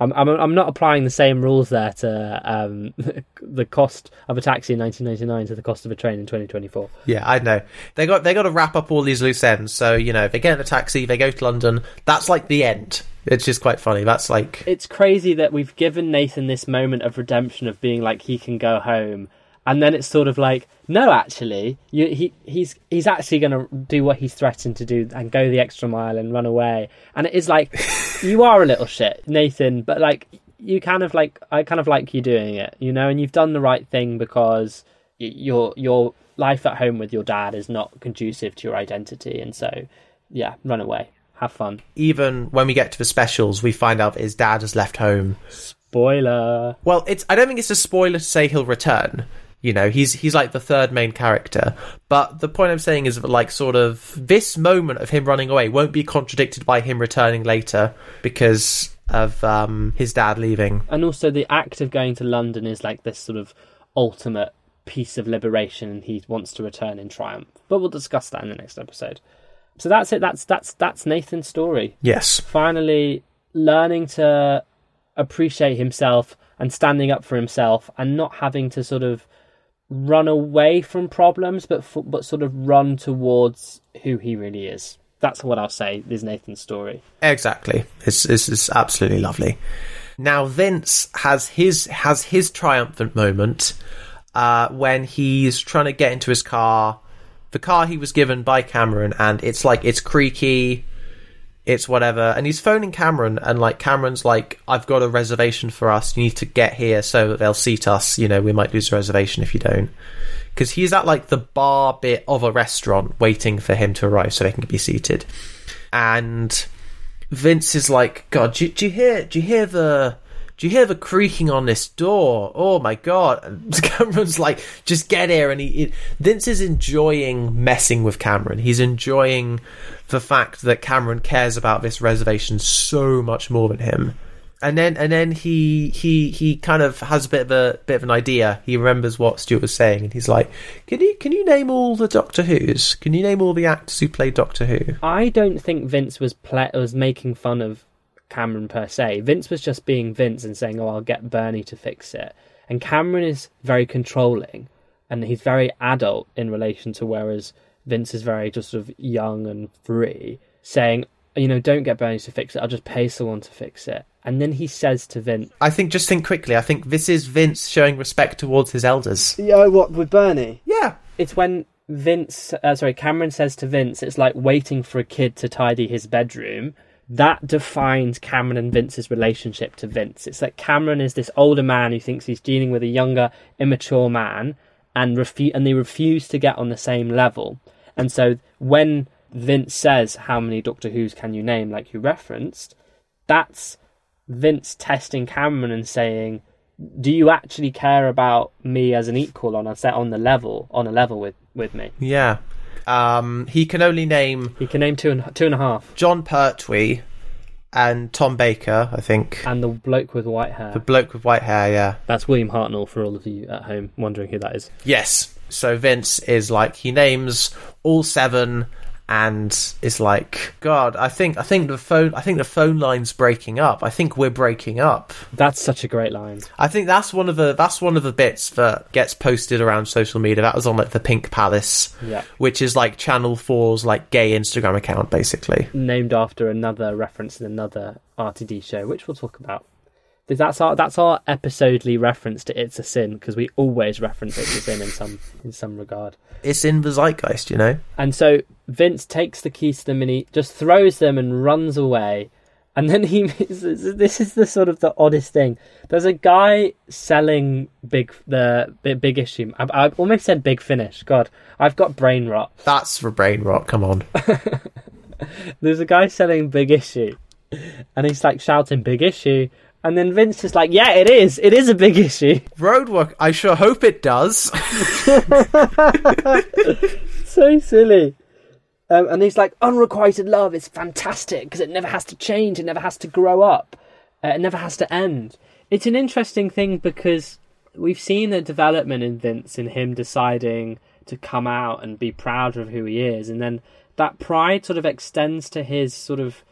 I'm I'm I'm not applying the same rules there to um, the cost of a taxi in 1999 to the cost of a train in 2024. Yeah, I know. They got they got to wrap up all these loose ends. So you know, if they get in a taxi, they go to London. That's like the end. It's just quite funny. That's like It's crazy that we've given Nathan this moment of redemption of being like he can go home, and then it's sort of like no, actually, you, he he's he's actually going to do what he's threatened to do and go the extra mile and run away. And it is like you are a little shit, Nathan, but like you kind of like I kind of like you doing it, you know, and you've done the right thing because your your life at home with your dad is not conducive to your identity, and so yeah, run away, have fun. even when we get to the specials, we find out that his dad has left home. Spoiler. Well, it's I don't think it's a spoiler to say he'll return. You know, he's he's like the third main character. But the point I'm saying is that like sort of this moment of him running away won't be contradicted by him returning later because of um his dad leaving. and also the act of going to London is like this sort of ultimate piece of liberation, and he wants to return in triumph. But we'll discuss that in the next episode. So that's it. That's that's that's Nathan's story. Yes. Finally, learning to appreciate himself and standing up for himself and not having to sort of run away from problems but f- but sort of run towards who he really is that's what i'll say is nathan's story Exactly. This is absolutely lovely. Now Vince has his has his triumphant moment uh, when he's trying to get into his car, the car he was given by Cameron, and it's like it's creaky, it's whatever, and he's phoning Cameron, and like Cameron's like, "I've got a reservation for us. You need to get here so that they'll seat us. You know, we might lose a reservation if you don't." Because he's at like the bar bit of a restaurant waiting for him to arrive so they can be seated, and Vince is like, God, do, do you hear? Do you hear the? Do you hear the creaking on this door? Oh my god! And Cameron's like, just get here, and he, he. Vince is enjoying messing with Cameron. He's enjoying the fact that Cameron cares about this reservation so much more than him. And then, and then he he he kind of has a bit of a bit of an idea. He remembers what Stuart was saying, and he's like, "Can you can you name all the Doctor Who's? Can you name all the actors who played Doctor Who?" I don't think Vince was ple- was making fun of Cameron per se. Vince was just being Vince and saying, "Oh, I'll get Bernie to fix it." And Cameron is very controlling, and he's very adult in relation to whereas Vince is very just sort of young and free, saying, "You know, don't get Bernie to fix it. I'll just pay someone to fix it." And then he says to Vince, I think just think quickly. I think this is Vince showing respect towards his elders. Yeah, what with Bernie? Yeah, it's when Vince, uh, sorry, Cameron says to Vince, it's like waiting for a kid to tidy his bedroom. That defines Cameron and Vince's relationship to Vince. It's like Cameron is this older man who thinks he's dealing with a younger, immature man, and refu- and they refuse to get on the same level. And so when Vince says, "How many Doctor Who's can you name?" like you referenced, that's Vince testing Cameron and saying, "Do you actually care about me as an equal on a set on the level on a level with with me?" yeah. Um, he can only name He can name two and two and a half, Jon Pertwee and Tom Baker. I think and the bloke with white hair. the bloke with white hair. Yeah. That's William Hartnell for all of you at home wondering who that is. Yes. So Vince is like he names all seven, and is like, God, I think I think the phone I think the phone line's breaking up. I think we're breaking up. That's such a great line. I think that's one of the that's one of the bits that gets posted around social media. That was on like the Pink Palace, Yeah. which is like Channel 4's like gay Instagram account, basically. Named after another reference in another RTD show, which we'll talk about. That's our that's our episodely reference to "It's a Sin" because we always reference "It's a Sin" in some in some regard. It's in the zeitgeist, you know. And so Vince takes the keys to the mini, just throws them and runs away. And then he this is the sort of the oddest thing. There's a guy selling big the big, big issue. I, I almost said big finish. God, I've got brain rot. That's for brain rot. Come on. There's a guy selling big issue, and he's like shouting big issue. And then Vince is like, "Yeah, it is. It is a big issue." Roadwork. I sure hope it does. so silly. Um, and he's like, unrequited love is fantastic because it never has to change, it never has to grow up, uh, it never has to end. It's an interesting thing because we've seen a development in Vince in him deciding to come out and be proud of who he is, and then that pride sort of extends to his sort of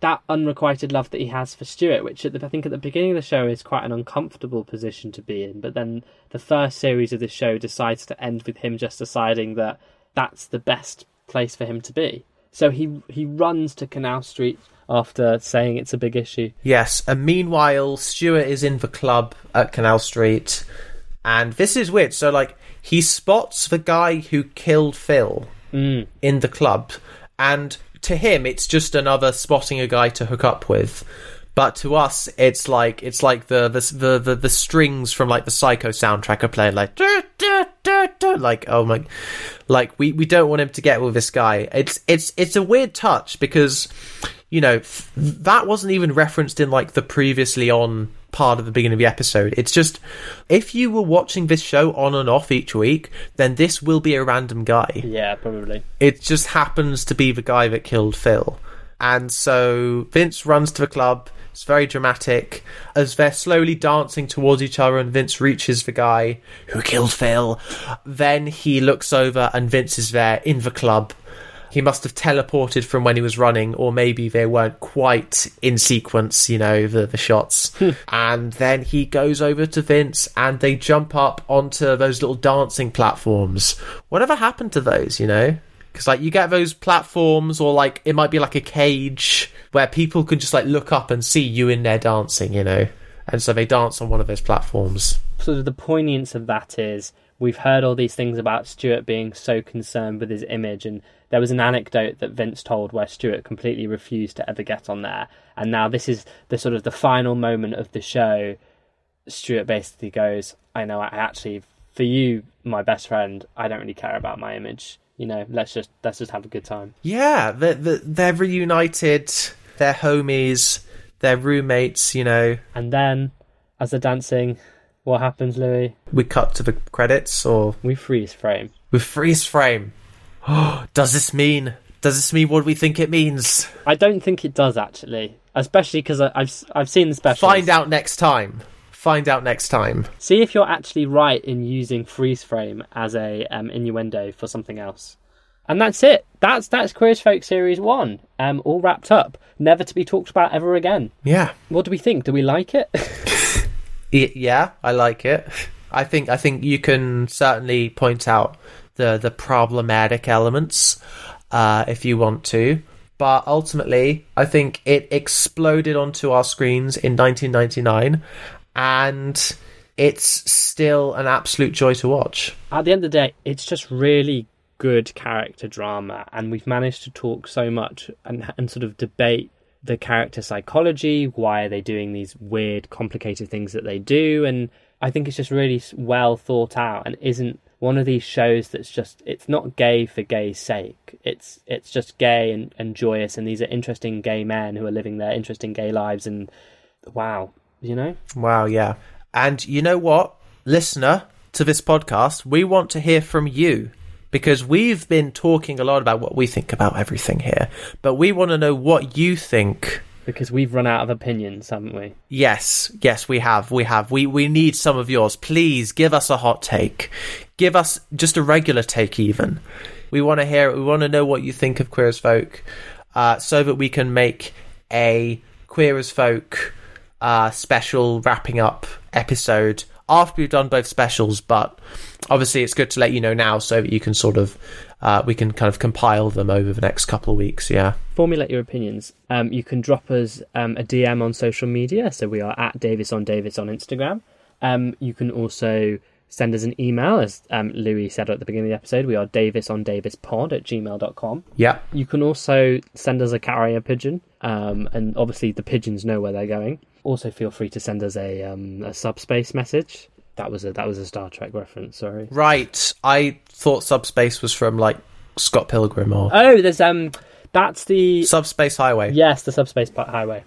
that unrequited love that he has for Stuart, which at the, I think at the beginning of the show is quite an uncomfortable position to be in. But then the first series of the show decides to end with him just deciding that that's the best place for him to be. So he he runs to Canal Street after saying it's a big issue. yes. And meanwhile, Stuart is in the club at Canal Street, and this is weird. So like he spots the guy who killed Phil Mm. in the club, and to him, it's just another spotting a guy to hook up with. But to us, it's like it's like the the the the, the strings from like the Psycho soundtrack are playing like "Dur, dur, dur, dur," like oh my, like we we don't want him to get with this guy. It's it's it's a weird touch because you know f- that wasn't even referenced in like the previously on part of the beginning of the episode. It's just if you were watching this show on and off each week, then this will be a random guy Yeah, probably. it just happens to be the guy that killed Phil. And so Vince runs to the club. It's very dramatic as they're slowly dancing towards each other, and Vince reaches the guy who killed Phil. Then he looks over, and Vince is there in the club. He must have teleported from when he was running, or maybe they weren't quite in sequence, you know, the, the shots. Hmm. and then he goes over to Vince and they jump up onto those little dancing platforms. Whatever happened to those, you know? Because, like, you get those platforms, or like, it might be like a cage where people can just, like, look up and see you in there dancing, you know? And so they dance on one of those platforms. So the poignance of that is we've heard all these things about Stuart being so concerned with his image and there was an anecdote that Vince told where Stuart completely refused to ever get on there. And now this is the sort of the final moment of the show. Stuart basically goes I know I actually for you my best friend I don't really care about my image. You know let's just let's just have a good time. Yeah, they're, they're, they're reunited, they're homies, they're roommates, you know. and then as they're dancing what happens Louis? We cut to the credits, or? We freeze frame. We freeze frame. Does this mean? Does this mean what we think it means? I don't think it does actually especially because I've I've seen the special Find out next time. Find out next time. See if you're actually right in using freeze frame as a um, innuendo for something else. And that's it. That's that's Queer as Folk Series One. Um, all wrapped up, never to be talked about ever again. Yeah. What do we think? Do we like it? Yeah, I like it. I think I think you can certainly point out the the problematic elements uh, if you want to, but ultimately, I think it exploded onto our screens in 1999, and it's still an absolute joy to watch. At the end of the day, it's just really good character drama, and we've managed to talk so much and and sort of debate the character psychology. Why are they doing these weird, complicated things that they do? And I think it's just really well thought out, and isn't one of these shows that's just it's not gay for gay's sake. It's it's just gay and, and joyous, and these are interesting gay men who are living their interesting gay lives. And wow, you know, Wow, yeah. And you know what, listener to this podcast, we want to hear from you because we've been talking a lot about what we think about everything here, but we want to know what you think. because we've run out of opinions, haven't we? Yes, yes, we have. We have. We we need some of yours. Please give us a hot take. Give us just a regular take even. We want to hear. We want to know what you think of Queer as Folk uh, so that we can make a Queer as Folk uh, special wrapping up episode after we've done both specials. But obviously, it's good to let you know now so that you can sort of uh, we can kind of compile them over the next couple of weeks. Yeah. formulate your opinions. Um, you can drop us um, a DM on social media. So we are at Davies on Davies on Instagram. Um, you can also send us an email, as um, Louis said at the beginning of the episode. We are Davies on Davies pod at gmail.com. Yeah. You can also send us a carrier pigeon, um, and obviously the pigeons know where they're going. Also, feel free to send us a, um, a subspace message. That was a that was a Star Trek reference. Sorry. Right. I thought Subspace was from like Scott Pilgrim or Oh, there's um, that's the Subspace Highway. yes, the subspace highway.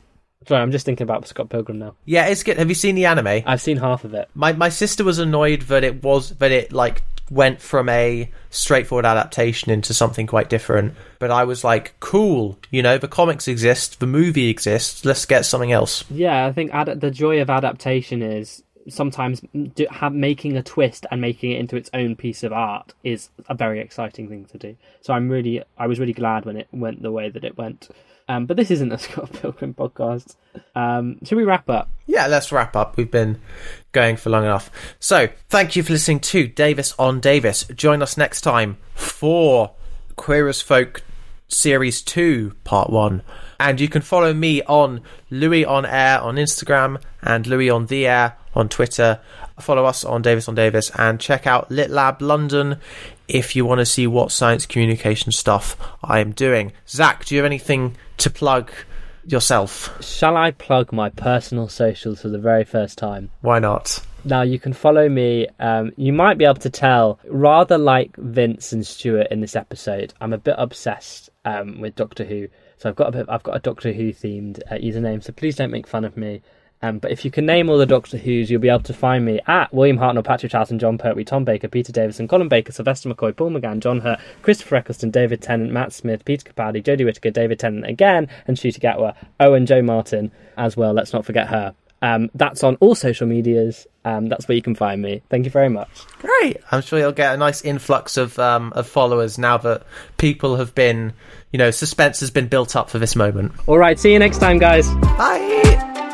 Sorry, I'm just thinking about Scott Pilgrim now. Yeah, it's good. Have you seen the anime? I've seen half of it. My my sister was annoyed that it was that it like went from a straightforward adaptation into something quite different. But I was like, cool, you know, the comics exist, the movie exists. Let's get something else. Yeah, I think ad- the joy of adaptation is sometimes do, have, making a twist and making it into its own piece of art is a very exciting thing to do. So I'm really, I was really glad when it went the way that it went. Um, but this isn't a Scott Pilgrim podcast. Um, should we wrap up? Yeah, let's wrap up. We've been going for long enough. So, thank you for listening to Davies on Davies. Join us next time for Queer as Folk Series 2, Part 1. And you can follow me on Louis on Air on Instagram and Louis on the Air on Twitter. Follow us on Davies on Davies and check out Lit Lab London if you want to see what science communication stuff I am doing. Zac, do you have anything to plug yourself? Shall I plug my personal socials for the very first time? Why not? Now you can follow me. Um, you might be able to tell, rather like Vince and Stuart in this episode, I'm a bit obsessed um, with Doctor Who. So I've got a bit, I've got a Doctor Who themed uh, username. So please don't make fun of me. Um, but if you can name all the Doctor Who's, you'll be able to find me at William Hartnell, Patrick Troughton, Jon Pertwee, Tom Baker, Peter Davison, Colin Baker, Sylvester McCoy, Paul McGann, John Hurt, Christopher Eccleston, David Tennant, Matt Smith, Peter Capaldi, Jodie Whittaker, David Tennant again, and Ncuti Gatwa, oh, and Jo Martin as well. Let's not forget her. Um, that's on all social medias. Um, that's where you can find me. Thank you very much. Great. I'm sure you'll get a nice influx of um, of followers now that people have been, you know, suspense has been built up for this moment. All right. See you next time, guys. Bye.